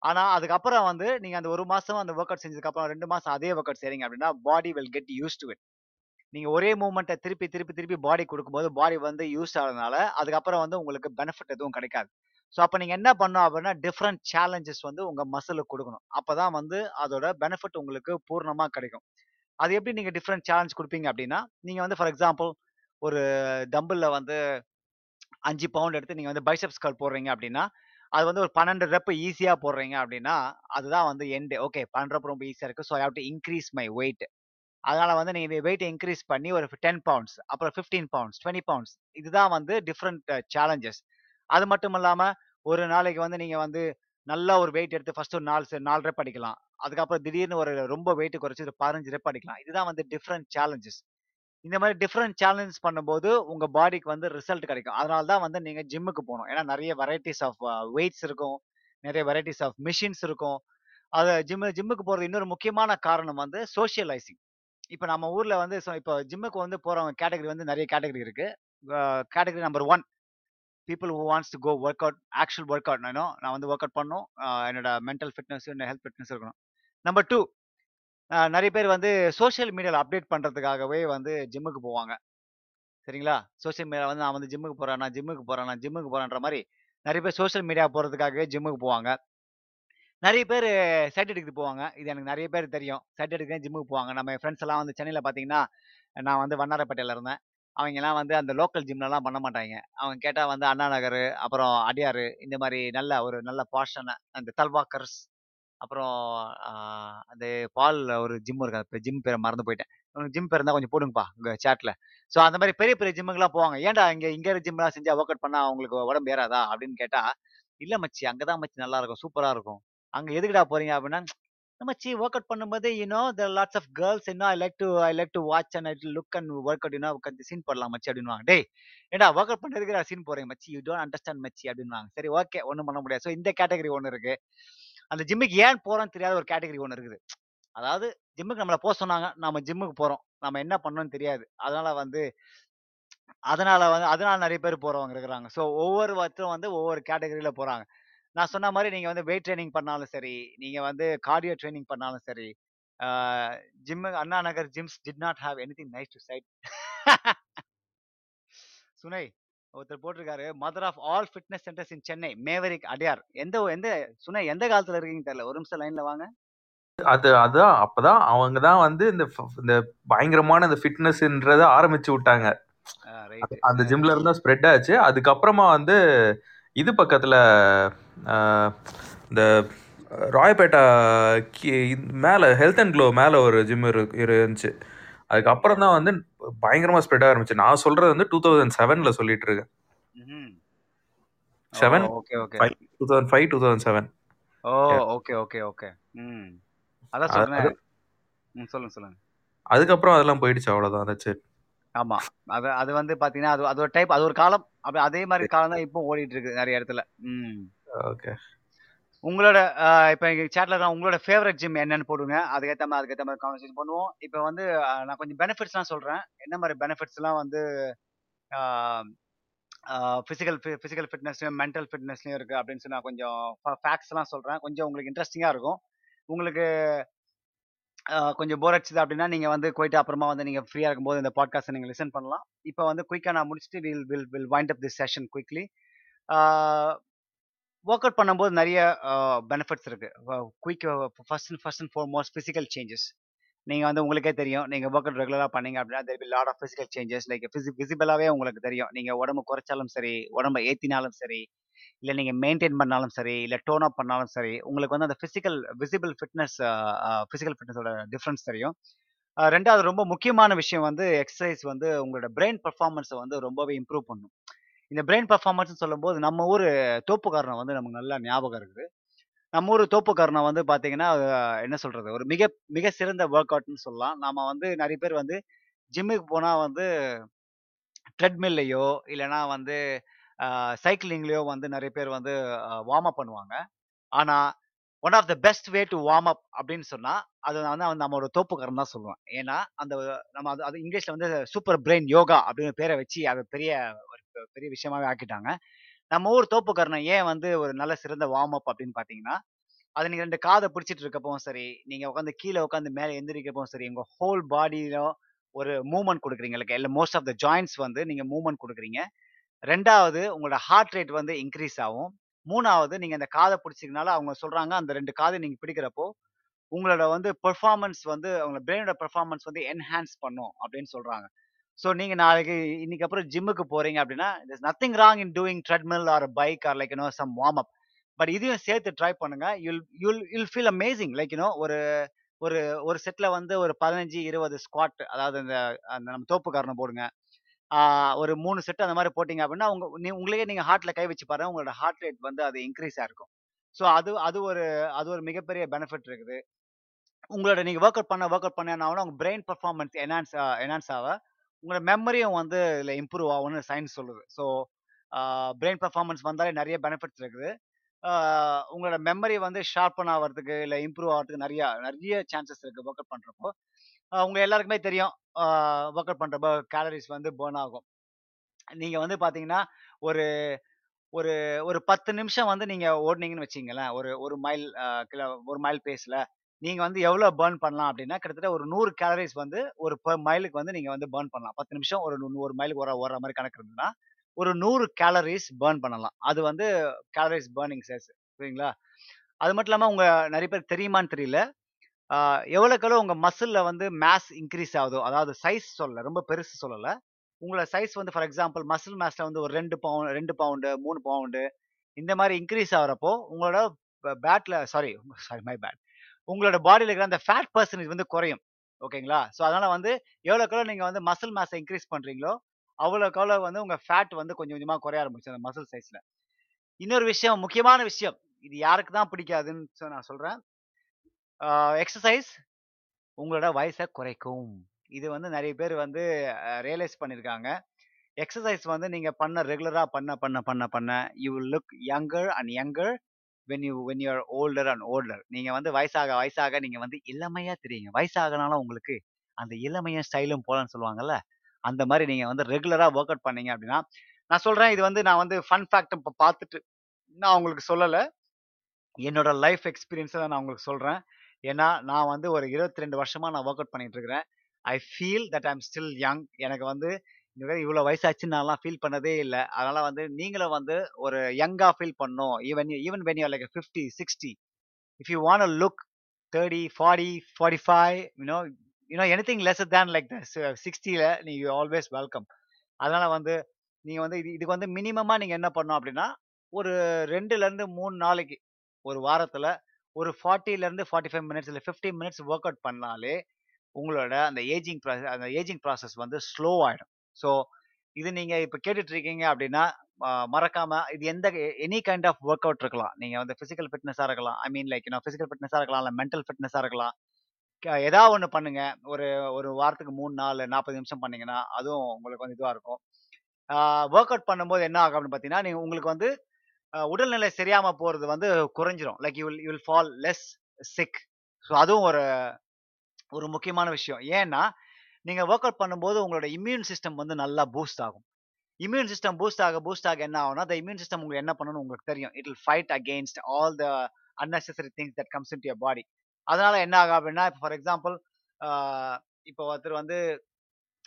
ஆனா அதுக்கப்புறம் வந்து நீங்க அந்த ஒரு மாசம் அந்த ஒர்க் அவுட் செஞ்சதுக்கு அப்புறம் 2 மாசம் அதே ஒர்க் அவுட் செய்றீங்க அப்படின்னா body will get used to it. நீங்க ஒரே மூமெண்ட்டை திருப்பி திருப்பி திருப்பி பாடி கொடுக்கும்போது பாடி வந்து யூஸ் ஆகிறதுனால அதுக்கப்புறம் வந்து உங்களுக்கு பெனிஃபிட் எதுவும் கிடைக்காது. ஸோ அப்போ நீங்கள் என்ன பண்ணணும் அப்படின்னா டிஃப்ரெண்ட் சேலஞ்சஸ் வந்து உங்கள் மசிலுக்கு கொடுக்கணும் அப்போ தான் வந்து அதோட பெனிஃபிட் உங்களுக்கு பூர்ணமாக கிடைக்கும். அது எப்படி நீங்கள் டிஃப்ரெண்ட் சேலஞ்ச் கொடுப்பீங்க அப்படின்னா நீங்கள் வந்து ஃபார் எக்ஸாம்பிள் ஒரு டம்பிளில் வந்து அஞ்சு பவுண்ட் எடுத்து நீங்கள் வந்து பைசப்ஸ் கால் போடுறீங்க அப்படின்னா அது வந்து ஒரு 12 ரெப் ஈஸியாக போடுறீங்க அப்படின்னா அதுதான் வந்து எண்டு ஓகே 12 ரெப் ரொம்ப ஈஸியாக இருக்குது so I have to increase my weight. அதனால் வந்து நீங்கள் வெயிட் இன்க்ரீஸ் பண்ணி ஒரு 10 பவுண்ட்ஸ், அப்புறம் 15 பவுண்ட்ஸ், 20 பவுண்ட்ஸ் இதுதான் வந்து டிஃப்ரெண்ட் சேலஞ்சஸ். அது மட்டும் இல்லாமல் ஒரு நாளைக்கு வந்து நீங்கள் வந்து நல்லா ஒரு வெயிட் எடுத்து ஃபர்ஸ்ட் ஒரு நாலு நாலு ரெப் அடிக்கலாம். அதுக்கப்புறம் திடீர்னு ஒரு ரொம்ப வெயிட் குறைச்சி ஒரு 15 ரெப் அடிக்கலாம். இதுதான் வந்து டிஃப்ரெண்ட் சேலஞ்சஸ். இந்த மாதிரி டிஃப்ரெண்ட் சேலஞ்ச் பண்ணும்போது, உங்க பாடிக்கு வந்து ரிசல்ட் கிடைக்கும். அதனால தான் வந்து நீங்க ஜிம்முக்கு போகணும் ஏன்னா நிறைய வெரைட்டிஸ் ஆஃப் வெயிட்ஸ் இருக்கும். நிறைய வெரைட்டிஸ் ஆஃப் மிஷின்ஸ் இருக்கும். அதை ஜிம்மு ஜிம்முக்கு போகிறது இன்னொரு முக்கியமான காரணம் வந்து சோஷியலைசிங் இப்போ நம்ம ஊரில் வந்து இப்போ ஜிம்முக்கு வந்து போகிறவங்க கேட்டகரி வந்து நிறைய கேட்டகரி இருக்கு. Category number one people who wants to go work out actual work out நானு நான் வந்து ஒர்க் அவுட் பண்ணணும். என்னோட மென்டல் ஃபிட்னஸ், என்னோட ஹெல்த் ஃபிட்னஸ் இருக்கணும். நம்பர் டூ நிறைய பேர் வந்து சோஷியல் மீடியாவில் அப்டேட் பண்ணுறதுக்காகவே வந்து ஜிம்முக்கு போவாங்க. சரிங்களா? சோஷியல் மீடியாவில் வந்து நான் வந்து ஜிம்முக்கு போகிறேன் நான் ஜிம்முக்கு போகிறேன் நான் ஜிம்முக்கு போகிறேன்ற மாதிரி நிறைய பேர் சோஷியல் மீடியா போகிறதுக்காகவே ஜிம்முக்கு போவாங்க. நிறைய பேர் சைட் அடிக்கிறதுக்கு போவாங்க. இது எனக்கு நிறைய பேர் தெரியும். சைட் அடிக்க ஜிம்முக்கு போவாங்க. நம்ம ஃப்ரெண்ட்ஸ் எல்லாம் வந்து சென்னையில் பார்த்தீங்கன்னா, நான் வந்து வண்ணாரப்பேட்டையில் இருந்தேன். அவங்கெல்லாம் வந்து அந்த லோக்கல் ஜிம்லலாம் பண்ண மாட்டாங்க அவங்க கேட்டால் வந்து அண்ணா நகர் அப்புறம் அடியாறு இந்த மாதிரி நல்ல ஒரு நல்ல பாஷனை அந்த தல்வாக்கர்ஸ், அப்புறம் அந்த பால் ஒரு ஜிம் இருக்கு. அந்த ஜிம் பேர் மறந்து போயிட்டேன். ஜிம் பேர் இருந்தால் கொஞ்சம் போடுங்கப்பா உங்கள் சேட்டில் ஸோ அந்த மாதிரி பெரிய பெரிய ஜிம்முக்குலாம் போவாங்க. ஏன்டா இங்கே இங்கே இருக்க ஜிம்லாம் செஞ்சு ஒர்க் அவுட் பண்ணால் அவங்களுக்கு உடம்பு ஏறாதா? அப்படின்னு கேட்டால் இல்லை மச்சி அங்கே தான் மச்சி நல்லா இருக்கும். சூப்பராக இருக்கும். அங்கே எதுக்குடா போறீங்க அப்படின்னா, மச்சி ஒர்க் அவுட் பண்ணும்போது you know the lots of girls என்ன I like to I like to watch and I look and work out you know கொஞ்சம் சீன் போடலாம் மச்சி" அப்படின்னுவாங்க. டேய் ஏன்டா ஒர்க் அவுட் நான் சீன் போறேன் மச்சி? யூ டோன்ட் அண்டர்ஸ்டாண்ட் மச்சி அப்படின்னுவாங்க. சரி ஓகே ஒன்றும் பண்ண முடியாது. ஸோ இந்த கேட்டகரி ஒன்று இருக்கு. அந்த ஜிம்முக்கு ஏன் போறோம்னு தெரியாத ஒரு கேட்டகரி ஒன்று இருக்குது. அதாவது ஜிம்முக்கு நம்மளை போக சொன்னாங்க. நம்ம ஜிம்முக்கு போறோம். நம்ம என்ன பண்ணோன்னு தெரியாது. அதனால வந்து அதனால வந்து அதனால நிறைய பேர் போறவங்க இருக்கிறாங்க. ஸோ ஒவ்வொரு ஒவ்வொருத்தரும் வந்து ஒவ்வொரு கேட்டகரியில போறாங்க. நான் சொன்ன மாதிரி நீங்க வந்து வெயிட் ட்ரைனிங் பண்ணாலும் சரி, நீங்க வந்து கார்டியோ ட்ரைனிங் பண்ணாலும் சரி, ஆ gym Anna Nagar gyms did not have any thing nice to sight. சுனை ஒருத்தர் போட்டிருக்காரு mother of all fitness centres in Chennai Maverick Adyar. எந்த எந்த சுனை எந்த காலத்துல இருக்கீங்கன்னு தெரியல. ஒரு நிமிஷம் லைன்ல வாங்க. அது அதான் அப்பதான் அவங்க தான் வந்து இந்த இந்த பயங்கரமான இந்த ஃபிட்னஸ்ன்றத ஆரம்பிச்சு விட்டாங்க. அந்த ஜிம்ல இருந்தா ஸ்ப்ரெட் ஆச்சு அதுக்கப்புறமா வந்து இது பக்கத்துல இந்த ராயப்பேட்டா மேல ஹெல்த் அண்ட் க்ளோ மேல ஒரு ஜிம் இருந்துச்சு அதுக்கப்புறம் தான் வந்து பயங்கரமா ஸ்ப்ரெட் ஆரம்பிச்சு நான் சொல்றது வந்து டூ தௌசண்ட் செவன்ல சொல்லிட்டு இருக்கேன் seven okay okay. Two thousand five two thousand seven oh okay okay okay. ம். அதான் சொல்றேன். சொல்லுங்க சொல்லுங்க. அதுக்கப்புறம் அதெல்லாம் போயிடுச்சு அவ்வளவுதான் that's it. ஆமா. அது அது வந்து பாத்தீங்கன்னா, அது அது ஒரு டைப் அது ஒரு காலம். அப்ப அதே மாரி காலம் தான் இப்போ ஓடிட்டு இருக்கு நெறைய இடத்துல. ம். ஓகே உங்களோட இப்போ எங்கள் சேட்டில் தான் உங்களோட ஃபேவரட் ஜிம் என்னன்னு போடுங்க. அதுக்கேற்ற மாதிரி அதுக்கேற்ற மாதிரி கான்வர்சேஷன் பண்ணுவோம். இப்போ வந்து நான் கொஞ்சம் பெனிஃபிட்ஸ்லாம் சொல்கிறேன் என்ன மாதிரி பெனிஃபிட்ஸ்லாம் வந்து ஃபிசிக்கல் ஃபிசிக்கல் ஃபிட்னஸ்லையும் மென்டல் ஃபிட்னஸ்லையும் இருக்குது அப்படின்னு சொல்லி நான் கொஞ்சம் ஃப ஃபேக்ட்ஸ்லாம் சொல்கிறேன் கொஞ்சம் உங்களுக்கு இன்ட்ரெஸ்டிங்காக இருக்கும். உங்களுக்கு கொஞ்சம் போர் அடிச்சுது அப்படின்னா, நீங்கள் வந்து போயிட்டு அப்புறமா வந்து நீங்கள் ஃப்ரீயாக இருக்கும்போது இந்த பாட்காஸ்ட்ட நீங்கள் லிசன் பண்ணலாம். இப்போ வந்து குயிக்காக நான் முடிச்சுட்டு will will will wind up this session quickly. Work out பண்ணும்போது நிறைய பெனிஃபிட்ஸ் இருக்கு. Quick first and first and foremost physical changes. நீங்கள் வந்து உங்களுக்கே தெரியும். நீங்கள் ஒர்க் அவுட் ரெகுலராக பண்ணீங்க அப்படின்னா, there lot of physical changes like fizzy விசிபிளாவே உங்களுக்கு தெரியும். நீங்கள் உடம்பு குறைச்சாலும் சரி, உடம்பை ஏற்றினாலும் சரி, இல்லை நீங்கள் மெயின்டைன் பண்ணாலும் சரி, இல்லை டோன் அப் பண்ணாலும் சரி, உங்களுக்கு வந்து அந்த ஃபிசிக்கல் விசிபிள் ஃபிட்னஸ் ஃபிசிக்கல் ஃபிட்னஸோட டிஃப்ரென்ஸ் தெரியும். ரெண்டாவது ரொம்ப முக்கியமான விஷயம் வந்து எக்ஸசைஸ் வந்து உங்களோட பிரெயின் பர்ஃபார்மன்ஸை வந்து ரொம்பவே இம்ப்ரூவ் பண்ணும். இந்த பிரெயின் பர்ஃபார்மன்ஸ் சொல்லும்போது, நம்ம ஊர் தோப்புக்காரனை வந்து நமக்கு நல்லா ஞாபகம் இருக்குது. நம்ம ஊர் தோப்புக்காரனை வந்து பார்த்தீங்கன்னா, என்ன சொல்கிறது ஒரு மிக மிக சிறந்த ஒர்க் அவுட்னு சொல்லலாம். நாம் வந்து நிறைய பேர் வந்து ஜிம்முக்கு போனால் வந்து ட்ரெட்மில்லையோ இல்லைனா வந்து சைக்கிளிங்லேயோ வந்து நிறைய பேர் வந்து வார்ம் அப் பண்ணுவாங்க. ஆனால் one of the best way to warm up அப்படின்னு சொன்னா, அது வந்து வந்து நம்மளோட தோப்புக்காரன் தான் சொல்லுவேன். ஏன்னா, அந்த நம்ம அது அது இங்கிலீஷ்ல வந்து சூப்பர் பிரெயின் யோகா அப்படின்னு பேரை வச்சு அதை பெரிய ஒரு பெரிய விஷயமாவே ஆக்கிட்டாங்க. நம்ம ஊர் தோப்புக்காரனை ஏன் வந்து ஒரு நல்ல சிறந்த வார்ம் அப் அப்படின்னு பார்த்தீங்கன்னா, அது நீங்க ரெண்டு காதை பிடிச்சிட்டு இருக்கப்பவும் சரி, நீங்க உட்காந்து கீழே உட்காந்து மேலே எந்திரிக்கப்பவும் சரி, உங்க ஹோல் பாடியில ஒரு மூவ்மெண்ட் கொடுக்குறீங்க இல்லை மோஸ்ட் ஆஃப் த ஜாயின்ஸ் வந்து நீங்க மூவ்மெண்ட் கொடுக்குறீங்க ரெண்டாவது உங்களோட ஹார்ட் ரேட் வந்து இன்க்ரீஸ் ஆகும். மூணாவது நீங்க அந்த காதை பிடிச்சிங்கனால அவங்க சொல்றாங்க, அந்த ரெண்டு காதை நீங்க பிடிக்கிறப்போ, உங்களோட வந்து பெர்ஃபார்மன்ஸ் வந்து அவங்க பிரெயினோட பெர்ஃபார்மன்ஸ் வந்து என்ஹான்ஸ் பண்ணும் அப்படின்னு சொல்றாங்க. ஸோ நீங்க நாளைக்கு இன்னைக்கு அப்புறம் ஜிம்முக்கு போறீங்க அப்படின்னா, it's nothing wrong in doing treadmill or bike or like like you up but இதையும் சேர்த்து ட்ரை பண்ணுங்க. You'll you'll you'll feel amazing. Like you know ஒரு ஒரு ஒரு செட்டில் வந்து ஒரு 15, 20 ஸ்குவாட் அதாவது அந்த அந்த நம்ம தோப்புக்காரனை போடுங்க. ஒரு மூணு செட் அந்த மாதிரி போட்டிங்க அப்படின்னா, உங்க நீ உங்களையே நீங்கள் ஹார்ட்டில் கை வச்சு பாருங்க. உங்களோட ஹார்ட் ரேட் வந்து அது இன்க்ரீஸாக ஆயிருக்கும். ஸோ அது அது ஒரு அது ஒரு மிகப்பெரிய பெனிஃபிட் இருக்குது. உங்களோட நீங்க ஒர்க் அவுட் பண்ண ஒர்க் அவுட் பண்ண என்ன பிரெயின் பர்ஃபார்மன்ஸ் என்ஹான்ஸ் என்ஹான்ஸ் ஆக உங்களோட மெமரியும் வந்து இதில் இம்ப்ரூவ் ஆகும்னு சயின்ஸ் சொல்லுது. ஸோ பிரெயின் பெர்ஃபார்மன்ஸ் வந்தாலே நிறைய பெனிஃபிட்ஸ் இருக்குது. உங்களோட மெமரி வந்து ஷார்ப்பன் ஆகிறதுக்கு இல்லை இம்ப்ரூவ் ஆகிறதுக்கு நிறையா நிறைய சான்சஸ் இருக்குது ஒர்க் அவுட் பண்ணுறப்போ அ உங்க எல்லாருக்குமே தெரியும். ஒர்க் அவுட் பண்ணுறப்ப கேலரிஸ் வந்து பேர்ன் ஆகும். நீங்கள் வந்து பார்த்தீங்கன்னா, ஒரு ஒரு ஒரு 10 நிமிஷம் வந்து நீங்கள் ஓடுனீங்கன்னு வச்சிங்களேன் ஒரு ஒரு மைல் கிலோ ஒரு மைல் பேஸில் நீங்கள் வந்து எவ்வளோ பேர்ன் பண்ணலாம் அப்படின்னா கிட்டத்தட்ட ஒரு நூறு கேலரிஸ் வந்து ஒரு பர் மைலுக்கு வந்து நீங்கள் வந்து பர்ன் பண்ணலாம். 10 நிமிஷம் ஒரு ஒரு மைலுக்கு ஒரு ஓடுற மாதிரி கணக்கு இருந்ததுன்னா, ஒரு நூறு கேலரீஸ் பர்ன் பண்ணலாம். அது வந்து கேலரிஸ் பேர்னிங் சேஸ் சரிங்களா அது மட்டும் இல்லாமல் உங்கள் நிறைய பேர் தெரியுமான்னு தெரியல. எவ்வளோக்கெவ்வளோ உங்கள் மசிலில் வந்து மேஸ் இன்க்ரீஸ் ஆகுதோ, அதாவது சைஸ் சொல்லல. ரொம்ப பெருசு சொல்லலை உங்களோட சைஸ் வந்து ஃபார் எக்ஸாம்பிள் மசில் மேஸில் வந்து ஒரு ரெண்டு பவுண்ட் ரெண்டு பவுண்டு, மூணு பவுண்டு இந்த மாதிரி இன்க்ரீஸ் ஆகிறப்போ உங்களோட பேட்டில் சாரி சாரி மை பேட். உங்களோட பாடியில் இருக்கிற அந்த ஃபேட் பர்சன்டேஜ் வந்து குறையும். ஓகேங்களா? ஸோ அதனால் வந்து எவ்வளோக்கெவ்வளோ நீங்கள் வந்து மசில் மேஸை இன்க்ரீஸ் பண்ணுறீங்களோ அவ்வளோக்கெவ்வளோ வந்து உங்கள் ஃபேட் வந்து கொஞ்சம் கொஞ்சமாக குறைய ஆரம்பிச்சு அந்த மசில் சைஸில் இன்னொரு விஷயம், முக்கியமான விஷயம். இது யாருக்கு தான் பிடிக்காதுன்னு சொ நான் சொல்கிறேன் எக்ஸசைஸ் உங்களோட வயசை குறைக்கும். இது வந்து நிறைய பேர் வந்து ரியலைஸ் பண்ணியிருக்காங்க. எக்ஸசைஸ் வந்து நீங்கள் பண்ண ரெகுலராக பண்ண பண்ண பண்ண பண்ண you will look younger and younger when you when you're older and older. நீங்கள் வந்து வயசாக வயசாக நீங்கள் வந்து இளமையாக தெரியுங்க. வயசாகனாலும் உங்களுக்கு அந்த இளமையும் ஸ்டைலும் போலன்னு சொல்லுவாங்கல்ல. அந்த மாதிரி நீங்கள் வந்து ரெகுலராக ஒர்க் அவுட் பண்ணீங்க அப்படின்னா நான் சொல்கிறேன் இது வந்து நான் வந்து ஃபன் ஃபேக்ட் இப்போ பார்த்துட்டு நான் உங்களுக்கு சொல்லலை என்னோட லைஃப் எக்ஸ்பீரியன்ஸை நான் உங்களுக்கு சொல்கிறேன் ஏன்னா, நான் வந்து ஒரு 22 வருஷமா நான் ஒர்க் அவுட் பண்ணிட்டு இருக்கிறேன். I feel that I'm still young. எனக்கு வந்து இந்த மாதிரி இவ்வளோ வயசாச்சுன்னு நான்லாம் ஃபீல் பண்ணதே இல்லை அதனால வந்து நீங்களும் வந்து ஒரு யங்காக ஃபீல் பண்ணணும். Even even when you like 50, 60 if you want a look 30, 40, 45 you know you know any anything lesser than like சிக்ஸ்டியில் நீ யூ ஆல்வேஸ் வெல்கம். அதனால வந்து நீங்கள் வந்து இது இதுக்கு வந்து மினிமமாக நீங்கள் என்ன பண்ணணும் அப்படின்னா ஒரு 2லருந்து 3 நாளைக்கு ஒரு வாரத்தில் ஒரு 40லருந்து 45 மினிட்ஸ் இல்லை ஃபிஃப்டி மினிட்ஸ் ஒர்க் அவுட் பண்ணாலே, உங்களோட அந்த ஏஜிங் ப்ராசஸ் அந்த ஏஜிங் ப்ராசஸ் வந்து ஸ்லோ ஆகிடும் ஸோ இது நீங்கள் இப்போ கேட்டுட்டு இருக்கீங்க அப்படின்னா மறக்காமல் இது எந்த any kind of work out இருக்கலாம். நீங்கள் வந்து ஃபிசிக்கல் ஃபிட்னஸாக இருக்கலாம். ஐ மீன் லைக் நான் ஃபிசிக்கல் ஃபிட்னஸாக இருக்கலாம். இல்லை மென்டல் ஃபிட்னஸாக இருக்கலாம். ஏதாவது ஒன்று பண்ணுங்கள் பண்ணுங்க. ஒரு ஒரு வாரத்துக்கு மூணு நாள் 40 நிமிஷம் பண்ணீங்கன்னா, அதுவும் உங்களுக்கு வந்து இதுவாக இருக்கும். ஒர்க் அவுட் பண்ணும்போது என்ன ஆகும் அப்படின்னு பார்த்தீங்கன்னா, நீங்கள் உங்களுக்கு வந்து உடல்நிலை சரியாம போறது வந்து குறைஞ்சிரும். Like you you will fall less sick. So அதுவும் ஒரு ஒரு முக்கியமான விஷயம். ஏன்னா, நீங்கள் ஒர்க் அவுட் பண்ணும்போது உங்களோட இம்யூன் சிஸ்டம் வந்து நல்லா பூஸ்ட் ஆகும். இம்யூன் சிஸ்டம் பூஸ்ட் ஆக பூஸ்ட் ஆக என்ன ஆகும்னா, அந்த இம்யூன் சிஸ்டம் உங்களுக்கு என்ன பண்ணணும்னு உங்களுக்கு தெரியும். It will fight against all the unnecessary things that comes into your body. அதனால என்ன ஆகும் அப்டின்னா, ஃபார் எக்ஸாம்பிள் இப்போ ஒருத்தர் வந்து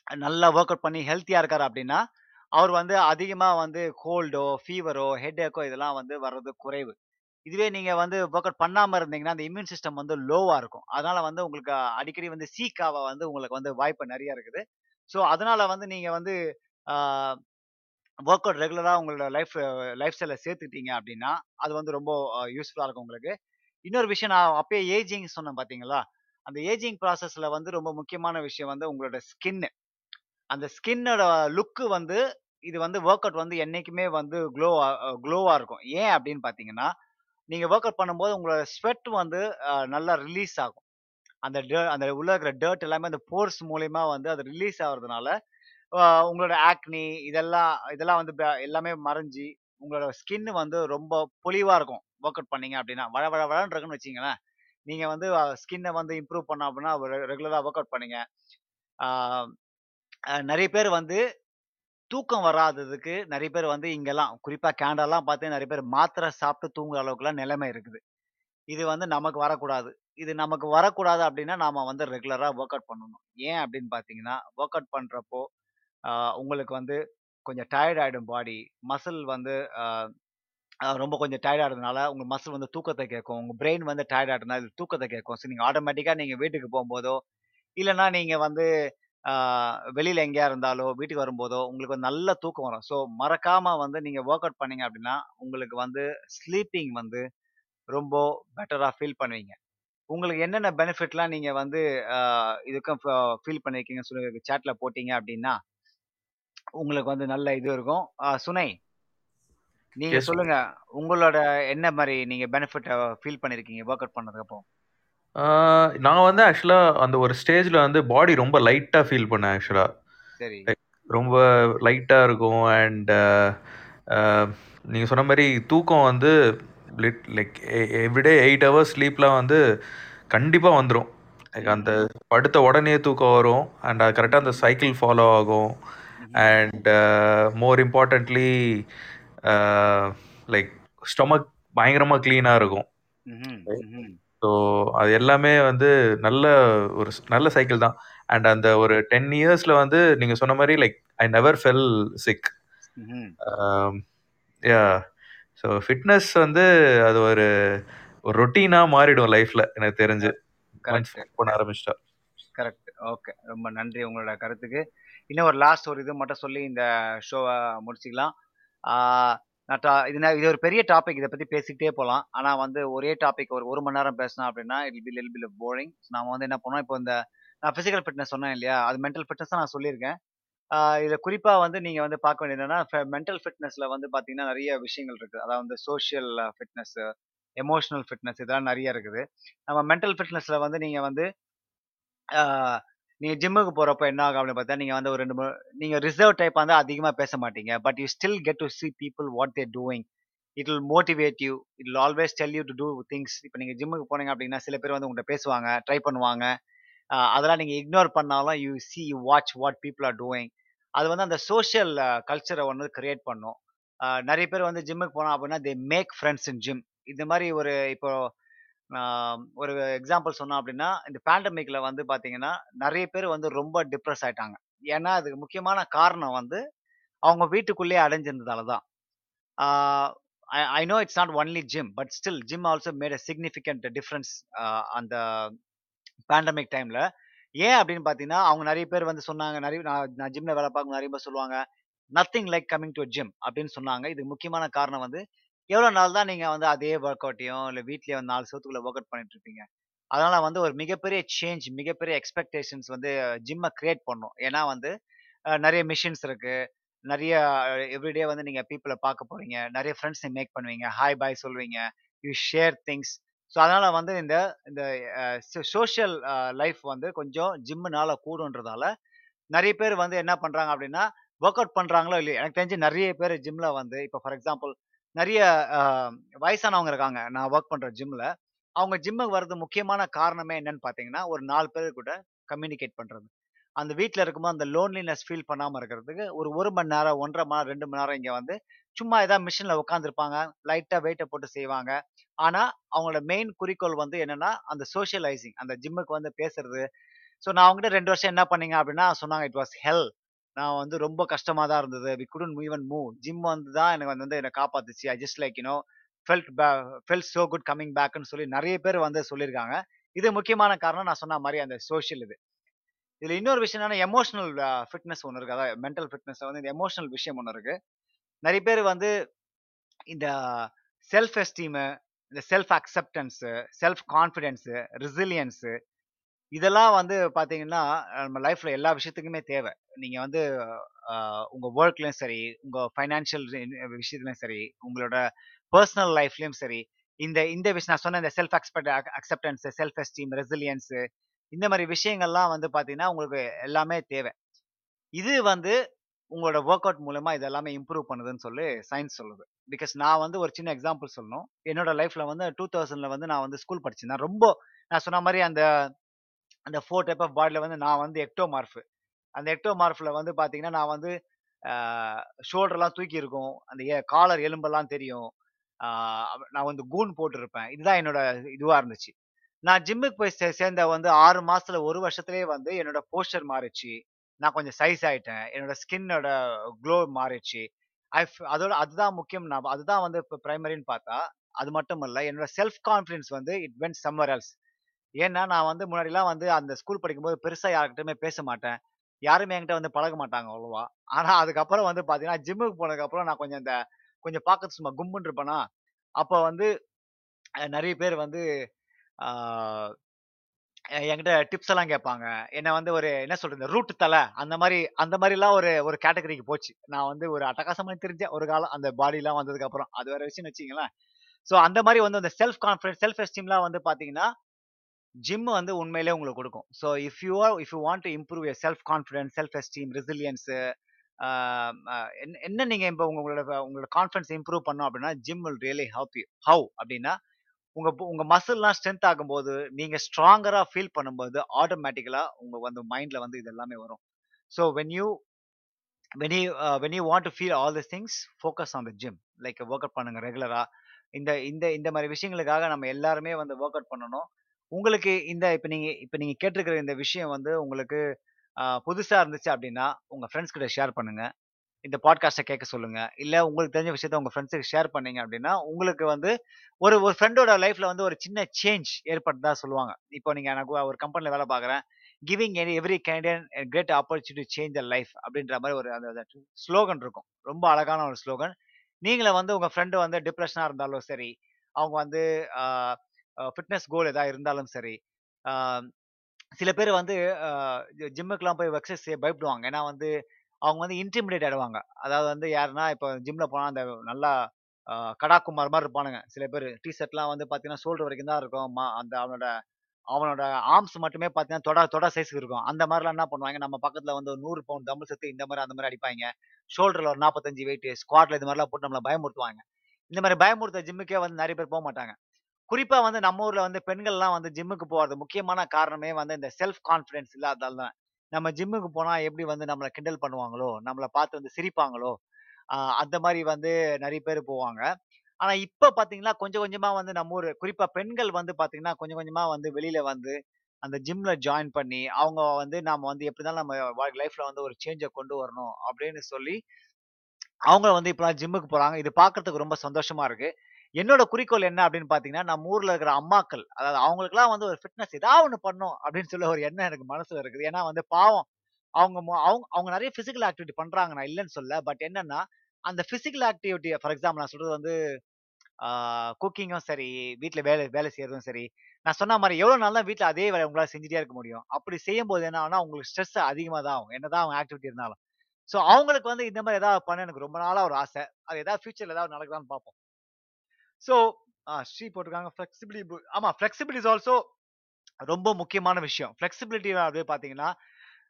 நல்லா ஒர்க் அவுட் பண்ணி ஹெல்த்தியாக இருக்கார் அப்படின்னா அவர் வந்து அதிகமா வந்து கோல்டோ, ஃபீவரோ, ஹெட்டேக்கோ இதெல்லாம் வந்து வர்றது குறைவு. இதுவே நீங்க வந்து ஒர்க் அவுட் பண்ணாம இருந்தீங்கன்னா, அந்த இம்யூன் சிஸ்டம் வந்து லோவா இருக்கும். அதனால வந்து உங்களுக்கு அடிக்கடி வந்து சீக்காவ வந்து உங்களுக்கு வந்து வாய்ப்பு நிறைய இருக்குது. ஸோ அதனால வந்து நீங்க வந்து ஒர்க் அவுட் ரெகுலராக உங்களோட லைஃப் லைஃப் ஸ்டைல்ல சேர்த்துக்கிட்டீங்க அப்படின்னா அது வந்து ரொம்ப யூஸ்ஃபுல்லாக இருக்கும் உங்களுக்கு. இன்னொரு விஷயம் நான் அப்பயே ஏஜிங் சொன்னேன் பார்த்தீங்களா? அந்த ஏஜிங் ப்ராசஸில் வந்து ரொம்ப முக்கியமான விஷயம் வந்து உங்களோட ஸ்கின்னு. அந்த ஸ்கின்னோட லுக் வந்து இது வந்து ஒர்க் அவுட் வந்து என்றைக்குமே வந்து க்ளோ க்ளோவாக இருக்கும். ஏன் அப்படின்னு பார்த்தீங்கன்னா, நீங்கள் ஒர்க் அவுட் பண்ணும்போது உங்களோட ஸ்வெட் வந்து நல்லா ரிலீஸ் ஆகும். அந்த ட அந்த உள்ள இருக்கிற டர்ட் எல்லாமே அந்த போர்ஸ் மூலயமா வந்து அது ரிலீஸ் ஆகுறதுனால, உங்களோட ஆக்னி இதெல்லாம் இதெல்லாம் வந்து எல்லாமே மறைஞ்சு, உங்களோட ஸ்கின் வந்து ரொம்ப பொலிவாக இருக்கும். ஒர்க் அவுட் பண்ணீங்க அப்படின்னா வழ வழ வழன்னு இருக்குன்னு நீங்கள் வந்து ஸ்கின்னை வந்து இம்ப்ரூவ் பண்ணோம் அப்படின்னா ரெகுலராக ஒர்க் அவுட் பண்ணீங்க. நிறைய பேர் வந்து தூக்கம் வராததுக்கு நிறைய பேர் வந்து இங்கெல்லாம் குறிப்பாக கேனடாலாம் பார்த்து நிறைய பேர் மாத்திரை சாப்பிட்டு தூங்குற அளவுக்குலாம் நிலைமை இருக்குது. இது வந்து நமக்கு வரக்கூடாது. இது நமக்கு வரக்கூடாது அப்படின்னா நாம் வந்து ரெகுலராக ஒர்க் அவுட் பண்ணணும். ஏன் அப்படின்னு பார்த்தீங்கன்னா, ஒர்க் அவுட் பண்ணுறப்போ உங்களுக்கு வந்து கொஞ்சம் டயர்ட் ஆகிடும் பாடி. மசில் வந்து ரொம்ப கொஞ்சம் டயர்ட் ஆகிறதுனால உங்கள் மசில் வந்து தூக்கத்தை கேட்கும். உங்கள் பிரெயின் வந்து டயர்ட் ஆயிட்டதுனால இது தூக்கத்தை கேட்கும். ஸோ நீங்கள் ஆட்டோமேட்டிக்காக நீங்கள் வீட்டுக்கு போகும்போதோ இல்லைன்னா நீங்கள் வந்து வெளியில எங்கேயா இருந்தாலோ, வீட்டுக்கு வரும்போதோ, உங்களுக்கு நல்ல தூக்கம் வரும். ஸோ மறக்காம வந்து நீங்க வொர்க் அவுட் பண்ணீங்க அப்டின்னா, உங்களுக்கு வந்து ஸ்லீப்பிங் வந்து ரொம்ப பெட்டரா ஃபீல் பண்ணுவீங்க. உங்களுக்கு என்னென்ன பெனிஃபிட்லாம் நீங்க வந்து இதுக்கும் ஃப ஃபீல் பண்ணியிருக்கீங்கன்னு சொல்லி சாட்ல போட்டீங்க அப்டின்னா, உங்களுக்கு வந்து நல்ல இது இருக்கும். சுனை நீங்க எஸ். சொல்லுங்க. உங்களோட என்ன மாரி நீங்க பெனிஃபிட்ட ஃபீல் பண்ணியிருக்கீங்க வொர்க் அவுட் பண்ணதுக்கப்புறம்? நான் வந்து ஆக்சுவலா அந்த ஒரு ஸ்டேஜ்ல வந்து பாடி ரொம்ப லைட்டா ஃபீல் பண்ணேன் ஆக்சுவலா. சரி. லைக் ரொம்ப லைட்டா இருக்கும் அண்ட் அ நீங்க சொன்ன மாரி தூக்கம் வந்து லிட் லைக் எவ்ரிடே 8 ஹவர்ஸ் ஸ்லீப்லாம் வந்து கண்டிப்பா வந்துரும். லைக் அந்த. படுத்த உடனே தூக்கம் வரும். அண்ட் அது கரெக்ட்டா அந்த. சைக்கிள் ஃபாலோ ஆகும். And more importantly like stomach பயங்கரமா கிளீனா இருக்கும். ஸோ அது எல்லாமே வந்து நல்ல ஒரு நல்ல சைக்கிள் தான். அண்ட் அந்த ஒரு 10 இயர்ஸ்ல வந்து நீங்க சொன்ன மாரி like I never fell sick. Yeah! So fitness வந்து அது ஒரு ஒரு ரொட்டீனா மாறிடும் லைஃப்ல எனக்கு தெரிஞ்சு. கரெக்ட் பண்ண ஆரம்பிச்சிட்டா. கரெக்ட் ஓகே ரொம்ப நன்றி உங்களோட கருத்துக்கு. இன்னும் ஒரு லாஸ்ட் ஒரு இது மட்டும் சொல்லி இந்த ஷோவை முடிச்சுக்கலாம். நான் டா இது நான் இது ஒரு பெரிய டாபிக் இதை பத்தி பேசிக்கிட்டே போகலாம் ஆனா வந்து ஒரே டாபிக் ஒரு ஒரு மணி நேரம் பேசினா அப்படின்னா இட் பி லில் பில் போரிங் நாம வந்து என்ன பண்ணோம் இப்போ இந்த நான் பிசிக்கல் ஃபிட்னஸ் சொன்னேன் இல்லையா? அது மென்டல் ஃபிட்னஸ் நான் சொல்லியிருக்கேன். இதை குறிப்பாக குறிப்பா வந்து நீங்க வந்து பார்க்க வேண்டியது என்னன்னா மென்டல் ஃபிட்னஸ்ல வந்து பாத்தீங்கன்னா நிறைய விஷயங்கள் இருக்கு. அதாவது வந்து சோஷியல் ஃபிட்னஸ் எமோஷனல் ஃபிட்னஸ் இதெல்லாம் நிறைய இருக்குது. நம்ம மென்டல் ஃபிட்னஸ்ல வந்து நீங்க வந்து நீங்கள் ஜிம்முக்கு போகிறப்ப என்ன ஆகும் அப்படின்னு பார்த்தா நீங்கள் வந்து ஒரு ரெண்டு மூணு ரிசர்வ் டைப் வந்து அதிகமாக பேச மாட்டீங்க. But you still get to see people what they're doing it will motivate you it will always tell you to do things இப்போ நீங்கள் ஜிம்முக்கு போனீங்க அப்படின்னா சில பேர் வந்து உங்கள்கிட்ட பேசுவாங்க ட்ரை பண்ணுவாங்க. அதெல்லாம் நீங்கள் இக்னோர் பண்ணாலும் you see you watch what people are doing அது வந்து அந்த சோஷியல் கல்ச்சரை ஒன்று கிரியேட் பண்ணும். நிறைய பேர் வந்து ஜிம்முக்கு போனோம் அப்படின்னா they make friends in gym இந்த மாதிரி ஒரு இப்போ ஒரு எக்ஸாம்பிள் சொன்னோம் அப்படின்னா இந்த பேண்டமிக்ல வந்து பாத்தீங்கன்னா நிறைய பேர் வந்து ரொம்ப டிப்ரெஸ் ஆயிட்டாங்க. ஏன்னா அதுக்கு முக்கியமான காரணம் வந்து அவங்க வீட்டுக்குள்ளேயே அடைஞ்சிருந்ததால தான். I know it's not only gym but still gym also made a significant difference அந்த பேண்டமிக் டைம்ல ஏன் அப்படின்னு பாத்தீங்கன்னா அவங்க நிறைய பேர் வந்து சொன்னாங்க நிறைய நான் ஜிம்ல வேலை பார்க்க நிறைய பேர் சொல்லுவாங்க nothing like coming to gym அப்படின்னு சொன்னாங்க. இது முக்கியமான காரணம் வந்து எவ்வளோ நாள் தான் நீங்கள் வந்து அதே ஒர்க் அவுட்டையும் இல்லை வீட்லேயே வந்து நாலு சோத்துக்குள்ளே ஒர்க் அவுட் பண்ணிட்டு இருப்பீங்க? அதனால வந்து ஒரு மிகப்பெரிய சேஞ்ச் மிகப்பெரிய எக்ஸ்பெக்டேஷன்ஸ் வந்து ஜிம்மை கிரியேட் பண்ணும். ஏன்னா வந்து நிறைய மிஷின்ஸ் இருக்கு. நிறைய எவ்ரிடே வந்து நீங்கள் பீப்புளை பார்க்க போறீங்க. நிறைய ஃப்ரெண்ட்ஸ் மேக் பண்ணுவீங்க. ஹாய் பாய் சொல்லுவீங்க. யூ ஷேர் திங்ஸ் ஸோ அதனால வந்து இந்த இந்த சோஷியல் லைஃப் வந்து கொஞ்சம் ஜிம்முனால கூடுன்றதால நிறைய பேர் வந்து என்ன பண்றாங்க அப்படின்னா ஒர்க் அவுட் பண்றாங்களோ இல்லையா எனக்கு தெரிஞ்சு நிறைய பேர் ஜிம்ல வந்து இப்போ ஃபார் எக்ஸாம்பிள் நிறைய வயசானவங்க இருக்காங்க. நான் ஒர்க் பண்ற ஜிம்ல அவங்க ஜிம்முக்கு வர்றது முக்கியமான காரணமே என்னன்னு பாத்தீங்கன்னா ஒரு நாலு பேர் கூட கம்யூனிகேட் பண்றது. அந்த வீட்டில் இருக்கும்போது அந்த லோன்லினஸ் ஃபீல் பண்ணாமல் இருக்கிறதுக்கு ஒரு ஒரு மணி நேரம் ஒன்றரை மணி நேரம் ரெண்டு மணி நேரம் இங்கே வந்து சும்மா ஏதாவது மிஷினில் உட்காந்துருப்பாங்க லைட்டாக வெயிட்டை போட்டு செய்வாங்க. ஆனால் அவங்களோட மெயின் குறிக்கோள் வந்து என்னென்னா அந்த சோஷியலைசிங் அந்த ஜிம்முக்கு வந்து பேசுறது. ஸோ நான் அவங்ககிட்ட ரெண்டு வருஷம் என்ன பண்ணீங்க அப்படின்னா சொன்னாங்க இட் வாஸ் ஹெல் நான் வந்து ரொம்ப கஷ்டமா தான் இருந்தது. We couldn't even move gym வந்து தான் எனக்கு வந்து என்னை காப்பாத்துச்சு. I just like you know felt felt so good coming பேக்னு சொல்லி நிறைய பேர் வந்து சொல்லியிருக்காங்க. இது முக்கியமான காரணம் நான் சொன்ன மாதிரி அந்த சோஷியல் இது. இதில் இன்னொரு விஷயம் என்னன்னா எமோஷனல் ஃபிட்னஸ் ஒன்று இருக்குது அதாவது மென்டல் ஃபிட்னஸ் வந்து இந்த எமோஷனல் விஷயம் ஒன்று இருக்குது நிறைய பேர் வந்து இந்த செல்ஃப் எஸ்டீமு இந்த self acceptance self confidence resilience இதெல்லாம் வந்து பார்த்தீங்கன்னா நம்ம லைஃப்ல எல்லா விஷயத்துக்குமே தேவை. நீங்க வந்து உங்கள் உங்க ஒர்க்லயும் சரி உங்க ஃபைனான்ஷியல் விஷயத்துலயும் சரி உங்களோட பர்சனல் லைஃப்லயும் சரி இந்த இந்த விஷயம் நான் சொன்ன இந்த self expect acceptance self esteem resilience இந்த மாதிரி விஷயங்கள்லாம் வந்து பார்த்தீங்கன்னா, உங்களுக்கு எல்லாமே தேவை. இது வந்து உங்களோட ஒர்க் அவுட் மூலமா இது எல்லாமே இம்ப்ரூவ் பண்ணுதுன்னு சொல்லி சயின்ஸ் சொல்லுது. பிகாஸ் நான் வந்து ஒரு சின்ன எக்ஸாம்பிள் சொல்லணும். என்னோட லைஃப்ல வந்து டூ தௌசண்ட்ல வந்து நான் வந்து ஸ்கூல் படிச்சிருந்தேன். ரொம்ப நான் சொன்ன மாதிரி அந்த அந்த ஃபோர் டைப் ஆஃப் பாடியில் வந்து நான் வந்து எக்டோமார்ஃப் அந்த எக்டோமார்ஃபில் வந்து பார்த்தீங்கன்னா நான் வந்து ஷோல்டர்லாம் தூக்கி இருக்கும். அந்த காலர் எலும்பெல்லாம் தெரியும். நான் வந்து கூன் போட்டிருப்பேன். இதுதான் என்னோட இதுவாக இருந்துச்சு. நான் ஜிம்முக்கு போய் சே- சேர்ந்த வந்து ஆறு மாசத்துல ஒரு வருஷத்துலேயே வந்து என்னோட போஸ்டர் மாறிச்சு நான் கொஞ்சம் சைஸ் ஆயிட்டேன். என்னோட ஸ்கின்னோட க்ளோ மாறிடுச்சு. ஐ அதோட அதுதான் முக்கியம். நான் அதுதான் வந்து இப்போ பிரைமரின்னு பார்த்தா அது மட்டும் இல்லை என்னோட செல்ஃப் கான்ஃபிடன்ஸ் வந்து இட் வென்ட் சம்மர் எல்ஸ் ஏன்னா நான் வந்து முன்னாடிலாம் வந்து அந்த ஸ்கூல் படிக்கும்போது பெருசாக யார்கிட்டயுமே பேச மாட்டேன். யாருமே என்கிட்ட வந்து பழக மாட்டாங்க அவ்வளோவா. ஆனால் அதுக்கப்புறம் வந்து பார்த்தீங்கன்னா ஜிம்முக்கு போனதுக்கப்புறம் நான் கொஞ்சம் இந்த கொஞ்சம் பார்க்க சும்மா கும்புன்னு இருப்பேனா அப்போ வந்து நிறைய பேர் வந்து என்கிட்ட டிப்ஸ் எல்லாம் கேட்பாங்க. என்ன வந்து ஒரு என்ன சொல்றது ரூட் தலை அந்த மாதிரி அந்த மாதிரிலாம் ஒரு ஒரு கேட்டகரிக்கு போச்சு. நான் வந்து ஒரு அட்டகாசமாக தெரிஞ்ச ஒரு காலம். அந்த பாடிலாம் வந்ததுக்கு அப்புறம் அது வேற விஷயம் வச்சுங்களேன் ஸோ அந்த மாதிரி வந்து அந்த செல்ஃப் கான்ஃபிடன்ஸ் செல்ஃப் எஸ்டீம்லாம் வந்து பார்த்தீங்கன்னா ஜிம் வந்து உண்மையிலே உங்களுக்கு கொடுக்கும். So if you are if you want to improve your self confidence self esteem resilience என்ன நீங்கள் இப்போ உங்களோட உங்களோட கான்ஃபிடன்ஸ் இம்ப்ரூவ் பண்ணோம் அப்படின்னா gym will really help you how அப்படின்னா உங்கள் உங்கள் மசில்லாம் ஸ்ட்ரென்த் ஆகும்போது நீங்கள் ஸ்ட்ராங்கராக ஃபீல் பண்ணும்போது ஆட்டோமேட்டிக்கலாக உங்கள் வந்து மைண்டில் வந்து இது எல்லாமே வரும். So when you when you when you want to feel all this things focus on the gym like work out பண்ணுங்க ரெகுலராக இந்த இந்த இந்த மாதிரி விஷயங்களுக்காக நம்ம எல்லாருமே வந்து ஒர்க் அவுட் பண்ணணும். உங்களுக்கு இந்த இப்போ நீங்கள் இப்போ நீங்கள் கேட்டிருக்கிற இந்த விஷயம் வந்து உங்களுக்கு புதுசாக இருந்துச்சு அப்படின்னா உங்கள் ஃப்ரெண்ட்ஸ் கிட்ட ஷேர் பண்ணுங்கள் இந்த பாட்காஸ்ட்டை கேட்க சொல்லுங்க. இல்லை உங்களுக்கு தெரிஞ்ச விஷயத்த உங்கள் ஃப்ரெண்ட்ஸுக்கு ஷேர் பண்ணீங்க அப்படின்னா, உங்களுக்கு வந்து ஒரு ஒரு ஃப்ரெண்டோட லைஃப்ல வந்து ஒரு சின்ன சேஞ்ச் ஏற்பட்டதா சொல்லுவாங்க. இப்போ நீங்கள் எனக்கு ஒரு கம்பெனியில் வேலை பார்க்குறேன். Giving any every கேண்டியன் great opportunity change the life அப்படின்ற மாதிரி ஒரு அந்த ஸ்லோகன் இருக்கும். ரொம்ப அழகான ஒரு ஸ்லோகன். நீங்களும் வந்து உங்கள் ஃப்ரெண்டு வந்து டிப்ரெஷனாக இருந்தாலும் சரி, அவங்க வந்து ஃபிட்னஸ் கோல் எதா இருந்தாலும் சரி, சில பேர் வந்து ஜிம்முக்கெலாம் போய் எக்ஸசைஸ் செய்ய பயப்படுவாங்க. ஏன்னா வந்து அவங்க வந்து இன்டிமிடேட் ஆயிடுவாங்க. அதாவது வந்து யாருன்னா, இப்போ ஜிம்ல போனால் அந்த நல்லா கடாக்குமார் மாதிரி இருப்பானுங்க. சில பேர் டிஷர்ட்லாம் வந்து பார்த்தீங்கன்னா, ஷோல்டர் வரைக்கும் தான் இருக்கும். அந்த அவனோட அவனோட ஆர்ம்ஸ் மட்டுமே பார்த்தீங்கன்னா, தொட தொட சைஸ்க்கு இருக்கும். அந்த மாதிரிலாம் என்ன பண்ணுவாங்க, நம்ம பக்கத்தில் வந்து ஒரு நூறு பவுண்ட் தமிழ் சத்து இந்த மாதிரி அந்த மாதிரி அடிப்பாங்க ஷோல்டரில் ஒரு 45 வெயிட், ஸ்குவாட்டில் இது மாதிரிலாம் போட்டு நம்மளை பயமுறுத்துவாங்க. இந்த மாதிரி பயமுறுத்த ஜிம்முக்கே வந்து நிறைய பேர் போக மாட்டாங்க குறிப்பா வந்து நம்ம ஊர்ல வந்து பெண்கள்லாம் வந்து ஜிம்முக்கு போறது முக்கியமான காரணமே வந்து இந்த செல்ஃப் கான்ஃபிடென்ஸ் இல்லாததால் தான். நம்ம ஜிம்முக்கு போனா எப்படி வந்து நம்மளை கிண்டல் பண்ணுவாங்களோ, நம்மளை பார்த்து வந்து சிரிப்பாங்களோ, அந்த மாதிரி வந்து நிறைய பேர் போவாங்க. ஆனா இப்ப பார்த்தீங்கன்னா, கொஞ்சம் கொஞ்சமா வந்து நம்ம ஊர் குறிப்பா பெண்கள் வந்து பார்த்தீங்கன்னா, கொஞ்சம் கொஞ்சமா வந்து வெளியில வந்து அந்த ஜிம்ல ஜாயின் பண்ணி, அவங்க வந்து நாம வந்து எப்படிதான் நம்ம லைஃப்ல வந்து ஒரு சேஞ்சை கொண்டு வரணும் அப்படின்னு சொல்லி, அவங்க வந்து இப்பெல்லாம் ஜிம்முக்கு போறாங்க. இது பார்க்கறதுக்கு ரொம்ப சந்தோஷமா இருக்கு. என்னோட குறிக்கோள் என்ன அப்படின்னு பார்த்தீங்கன்னா, நம்ம ஊர்ல இருக்கிற அம்மாக்கள், அதாவது அவங்களுக்குலாம் வந்து ஒரு ஃபிட்னஸ் ஏதாவது ஒன்று பண்ணும் அப்படின்னு சொல்லி ஒரு எண்ணம் எனக்கு மனசுல இருக்குது. ஏன்னா வந்து பாவம் அவங்க அவங்க அவங்க நிறைய பிசிக்கல் ஆக்டிவிட்டி பண்றாங்க. நான் இல்லைன்னு சொல்ல பட் என்னன்னா, அந்த பிசிக்கல் ஆக்டிவிட்டி ஃபார் எக்ஸாம்பிள் நான் சொல்றது வந்து குக்கிங்கும் சரி, வீட்டில் வேலை வேலை செய்யறதும் சரி, நான் சொன்ன மாதிரி எவ்வளோ நாள் தான் வீட்டில் அதே வேலை உங்களால் செஞ்சுட்டே இருக்க முடியும்? அப்படி செய்யும்போது என்ன ஆனால் உங்களுக்கு ஸ்ட்ரெஸ் அதிகமாக தான் ஆகும். என்னதான் அவங்க ஆக்டிவிட்டி இருந்தாலும். ஸோ அவங்களுக்கு வந்து இந்த மாதிரி ஏதாவது பண்ண எனக்கு ரொம்ப நாளாக ஒரு ஆசை. அது ஏதாவது ஃபியூச்சரில் ஏதாவது நடக்குதான்னு பார்ப்போம். ஸோ ஸ்ரீ போட்டிருக்காங்க. ஃப்ளெக்சிபிலிட்டி ஆமாம் ஃப்ளெக்சிபிலிட்டி இஸ் ஆல்சோ ரொம்ப முக்கியமான விஷயம். ஃப்ளெக்சிபிலிட்டி அப்படியே பார்த்தீங்கன்னா,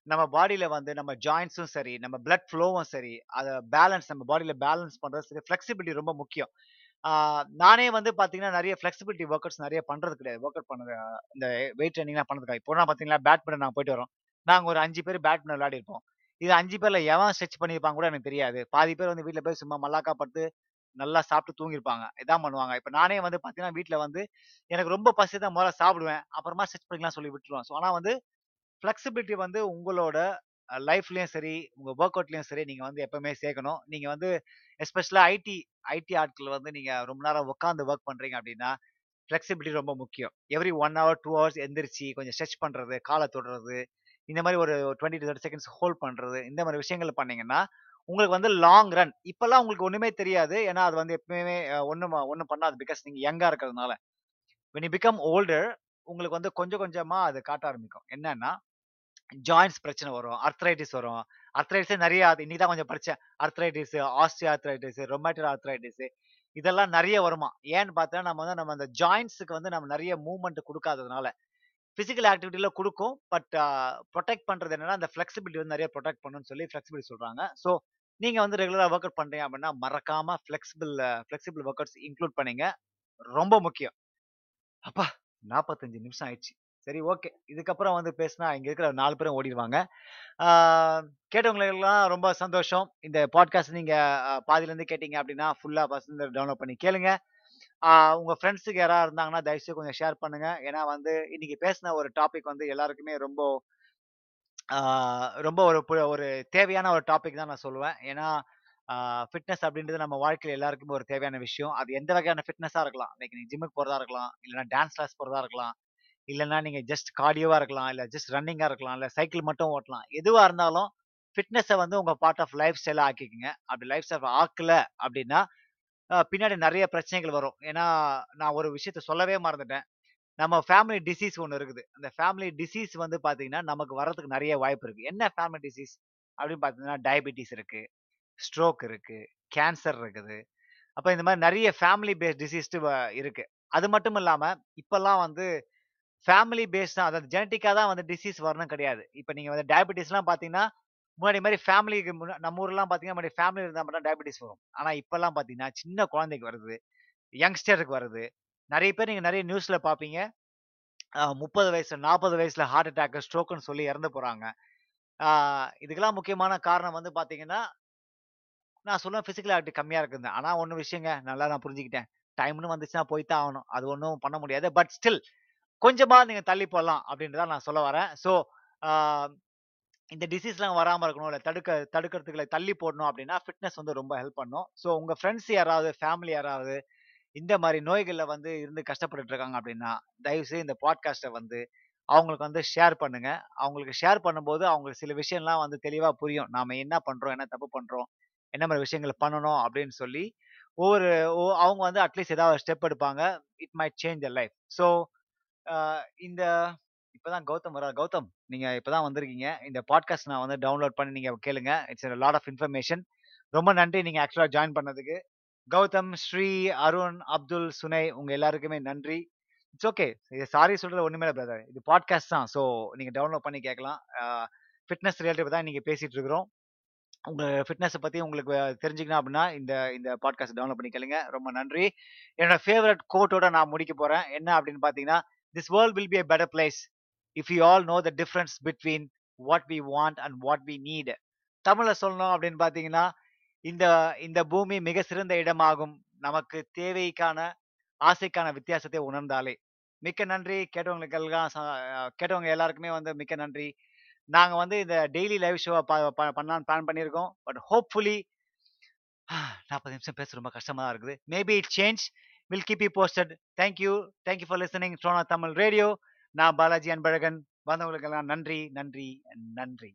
நம்ம பாடியில வந்து நம்ம ஜாயின்ஸும் சரி, நம்ம பிளட் ஃப்ளோவும் சரி, அத பேலன்ஸ் நம்ம பாடியில பேலன்ஸ் பண்ணுறது சரி, ஃப்ளெக்சிபிலிட்டி ரொம்ப முக்கியம். நானே வந்து பார்த்தீங்கன்னா, நிறைய ஃப்ளெக்சிபிலிட்டி ஒர்க்கர்ஸ் அவுட்ஸ் நெறைய பண்றது கிடையாது. ஒர்க் அவுட் பண்ணது இந்த வெயிட் ட்ரைனிங்லாம் பண்ணுறதுக்காக இப்போ நான் பார்த்தீங்கன்னா, பேட்மிண்டன் நாங்கள் போயிட்டு வரோம். நாங்க ஒரு அஞ்சு பேர் பேட்மிண்டன் விளையாடிருப்போம். இது 5 பேர்ல எவன் ஸ்ட்ரெச் பண்ணியிருப்பாங்க கூட எனக்கு தெரியாது. பாதி பேர் வந்து வீட்ல போய் சும்மா மல்லாக்கா படுத்து, நல்லா சாப்பிட்டு தூங்கியிருப்பாங்க. இதான் பண்ணுவாங்க. இப்போ நானே வந்து பார்த்தீங்கன்னா, வீட்டில் வந்து எனக்கு ரொம்ப பசிச்சா முதல்ல சாப்பிடுவேன். அப்புறமா ஸ்ட்ரெச் பண்ணிக்கலாம்னு சொல்லி விட்டுருவேன். ஸோ ஆனால் வந்து ஃப்ளெக்சிபிலிட்டி வந்து உங்களோட லைஃப்லேயும் சரி, உங்கள் ஒர்க் அவுட்லேயும் சரி, நீங்கள் வந்து எப்பவுமே சேர்க்கணும். நீங்கள் வந்து எஸ்பெஷலாக ஐடி ஐடி ஆட்கள் வந்து நீங்கள் ரொம்ப நேரம் உட்காந்து ஒர்க் பண்ணுறீங்க அப்படின்னா, ஃப்ளெக்சிபிலிட்டி ரொம்ப முக்கியம். Every one hour, two hours எந்திரிச்சு கொஞ்சம் ஸ்ட்ரெச் பண்ணுறது காலை தொடுறது, இந்த மாதிரி ஒரு 20 டூ 30 செகண்ட்ஸ் ஹோல்ட் பண்ணுறது இந்த மாதிரி விஷயங்கள் பண்ணீங்கன்னா, உங்களுக்கு வந்து லாங் ரன் இப்பெல்லாம் உங்களுக்கு ஒண்ணுமே தெரியாது. ஏன்னா அது வந்து எப்பவுமே அ ஒண்ணும் ஒண்ணும் பண்ணாது. பிகாஸ் நீங்க யங்கா இருக்கிறதுனால. வென் யூ பிகம் ஓல்டர் உங்களுக்கு வந்து கொஞ்சம் கொஞ்சமா அது காட்ட ஆரம்பிக்கும். என்னன்னா, ஜாயின்ஸ் பிரச்சனை வரும். அர்த்ரைட்டிஸ் வரும். அர்த்ரைட்டிஸே நிறைய இன்னைக்கு தான் கொஞ்சம் படித்தேன் arthritis, osteoarthritis, rheumatoid arthritis இதெல்லாம் நிறைய வருமா ஏன்னு பார்த்தா, நம்ம வந்து நம்ம அந்த ஜாயின்ஸுக்கு வந்து நம்ம நிறைய மூவ்மெண்ட் கொடுக்காததுனால ஃபிசிக்கல் ஆக்டிவிட்டியில் கொடுக்கும் பட் ப்ரொடெக்ட் பண்ணுறது பண்றது என்னன்னா, அந்த ஃப்ளெக்சிபிலிட்டி வந்து நிறைய ப்ரொடெக்ட் பண்ணுன்னு சொல்லி ஃப்ளெக்சிபிலிட்டி சொல்றாங்க. ஸோ நீங்கள் வந்து ரெகுலராக ஒர்க் அவுட் பண்ணுறீங்க அப்படின்னா, மறக்காமல் flexible flexible work outs include பண்ணீங்க. ரொம்ப முக்கியம். அப்பா! 45 நிமிஷம் ஆயிடுச்சு. சரி ஓகே. இதுக்கப்புறம் வந்து பேசினா இங்கே இருக்கிற நாலு பேரும் ஓடிடுவாங்க கேட்டவங்களுக்கெல்லாம் ரொம்ப சந்தோஷம். இந்த பாட்காஸ்ட் நீங்கள் பாதியிலேருந்து கேட்டீங்க அப்படின்னா, ஃபுல்லாக பசங்க டவுன்லோட் பண்ணி கேளுங்க. உங்கள் ஃப்ரெண்ட்ஸுக்கு யாராக இருந்தாங்கன்னா, தயவுசெய்து கொஞ்சம் ஷேர் பண்ணுங்கள் ஏன்னா வந்து இன்றைக்கி பேசின ஒரு டாபிக் வந்து எல்லாருக்குமே ரொம்ப ரொம்ப ஒரு பு ஒரு தேவையான ஒரு டாபிக் தான் நான் சொல்லுவேன். ஏன்னா, ஃபிட்னஸ் அப்படின்றது நம்ம வாழ்க்கையில் எல்லாருக்குமே ஒரு தேவையான விஷயம். அது எந்த வகையான ஃபிட்னஸாக இருக்கலாம். லைக் நீங்கள் ஜிம்முக்கு போகிறதா இருக்கலாம், இல்லைனா டான்ஸ் கிளாஸ் போகிறதா இருக்கலாம், இல்லைன்னா நீங்கள் ஜஸ்ட் கார்டியோவாக இருக்கலாம், இல்லை ஜஸ்ட் ரன்னிங்காக இருக்கலாம், இல்லை சைக்கிள் மட்டும் ஓட்டலாம். எதுவாக இருந்தாலும் ஃபிட்னஸை வந்து உங்கள் பார்ட் ஆஃப் லைஃப் ஸ்டைலாக ஆக்கிக்கோங்க அப்படி லைஃப் ஸ்டைல் ஆக்கல அப்படின்னா, பின்னாடி நிறைய பிரச்சனைகள் வரும். ஏன்னா, நான் ஒரு விஷயத்த சொல்லவே மறந்துட்டேன். நம்ம ஃபேமிலி டிசீஸ் ஒன்று இருக்குது. அந்த ஃபேமிலி டிசீஸ் வந்து பார்த்தீங்கன்னா, நமக்கு வர்றதுக்கு நிறைய வாய்ப்பு இருக்குது என்ன ஃபேமிலி டிசீஸ் அப்படின்னு பார்த்தீங்கன்னா, டயபிட்டிஸ் இருக்குது ஸ்ட்ரோக் இருக்குது கேன்சர் இருக்குது. அப்போ இந்த மாதிரி நிறைய ஃபேமிலி பேஸ்ட் டிசீஸ்டு வ அது மட்டும் இல்லாமல் இப்போல்லாம் வந்து ஃபேமிலி பேஸ்ட் தான் அதாவது ஜெனட்டிக்காக தான் வந்து டிசீஸ் வரணும் கிடையாது. இப்போ நீங்கள் வந்து டயபிட்டிஸ்லாம் பார்த்தீங்கன்னா, முன்னாடி மாதிரி ஃபேமிலிக்கு முன்னாடி நம்ம ஊர்லாம் பார்த்தீங்கன்னா, முன்னாடி ஃபேமிலி இருந்தால் மட்டும் டயபிட்டிஸ் வரும். ஆனால் இப்போல்லாம் பார்த்தீங்கன்னா, சின்ன குழந்தைக்கு வருது, யங்ஸ்டருக்கு வருது. நிறைய பேர் நீங்கள் நிறைய நியூஸில் பார்ப்பீங்க. முப்பது வயசுல நாற்பது வயசுல ஹார்ட் அட்டாக், ஸ்ட்ரோக்குன்னு சொல்லி இறந்து போகிறாங்க இதுக்கெல்லாம் முக்கியமான காரணம் வந்து பார்த்தீங்கன்னா, நான் சொல்ல ஃபிசிக்கல் ஆக்டிவ் கம்மியாக இருக்குது ஆனால் ஒன்று விஷயங்க, நல்லா நான் புரிஞ்சுக்கிட்டேன். டைம்னு வந்துச்சுன்னா போய் தான் ஆகணும். அது ஒன்றும் பண்ண முடியாது. பட் ஸ்டில் கொஞ்சமாக நீங்கள் தள்ளி போடலாம் அப்படின்ட்டு தான் நான் சொல்ல வரேன். ஸோ இந்த டிசீஸ்லாம் வராமல் இருக்கணும் இல்லை தடுக்க தடுக்கிறதுக்குள்ள தள்ளி போடணும் அப்படின்னா ஃபிட்னஸ் வந்து ரொம்ப ஹெல்ப் பண்ணும் ஸோ உங்கள் ஃப்ரெண்ட்ஸ் யாராவது ஃபேமிலி யாராவது இந்த மாதிரி நோய்களில் வந்து இருந்து கஷ்டப்பட்டுட்டு இருக்காங்க அப்படின்னா தயவுசெய்து இந்த பாட்காஸ்ட்டை வந்து அவங்களுக்கு வந்து ஷேர் பண்ணுங்க. அவங்களுக்கு ஷேர் பண்ணும்போது அவங்களுக்கு சில விஷயம்லாம் வந்து தெளிவாக புரியும். நாம என்ன பண்றோம் என்ன தப்பு பண்றோம் என்ன மாதிரி விஷயங்கள் பண்ணணும் அப்படின்னு சொல்லி ஒவ்வொரு அவங்க வந்து அட்லீஸ்ட் ஏதாவது ஸ்டெப் எடுப்பாங்க. It might change the life. So இந்த இப்போதான் கௌதம் வரா கௌதம் நீங்க இப்போதான் வந்திருக்கீங்க. இந்த பாட்காஸ்ட் நான் வந்து டவுன்லோட் பண்ணி நீங்க கேளுங்க. It's lot of information. ரொம்ப நன்றி. நீங்க ஆக்சுவலாக ஜாயின் பண்ணதுக்கு. கௌதம் ஸ்ரீ அருண் அப்துல் சுனை உங்க எல்லாருக்குமே நன்றி. It's okay. இது சாரி சொல்றது ஒண்ணுமே இல்லை பிரதர் இது பாட்காஸ்ட் தான். ஸோ நீங்க டவுன்லோட் பண்ணி கேட்கலாம் ஃபிட்னஸ் ரிலேட்டிவ் தான் நீங்க பேசிட்டு இருக்கிறோம். உங்க ஃபிட்னஸை பத்தி உங்களுக்கு தெரிஞ்சுக்கணும் அப்படின்னா இந்த இந்த பாட்காஸ்ட் டவுன்லோட் பண்ணி கேளுங்க. ரொம்ப நன்றி. என்னோட ஃபேவரட் கோட்டோட நான் முடிக்க போறேன். என்ன அப்படின்னு பாத்தீங்கன்னா this world will be a better place if you all know the difference between what we want and what we need தமிழில் சொல்லணும் அப்படின்னு பாத்தீங்கன்னா இந்த இந்த பூமி மிக சிறந்த இடமாகும். நமக்கு தேவைக்கான ஆசைக்கான வித்தியாசத்தை உணர்ந்தாலே. மிக்க நன்றி. கேட்டவங்களுக்கு எல்லாம் கேட்டவங்க எல்லாருக்குமே வந்து மிக்க நன்றி. நாங்கள் வந்து இந்த டெய்லி லைவ் ஷோவை பண்ணான்னு பிளான் பண்ணியிருக்கோம். பட் ஹோப்ஃபுல்லி நாற்பது நிமிஷம் பேச ரொம்ப கஷ்டமாக தான் இருக்குது. Maybe it change will keep you posted thank you thank you for listening Sona Tamil radio நான் பாலாஜி அன்பழகன். வந்தவங்களுக்கெல்லாம் நன்றி நன்றி நன்றி.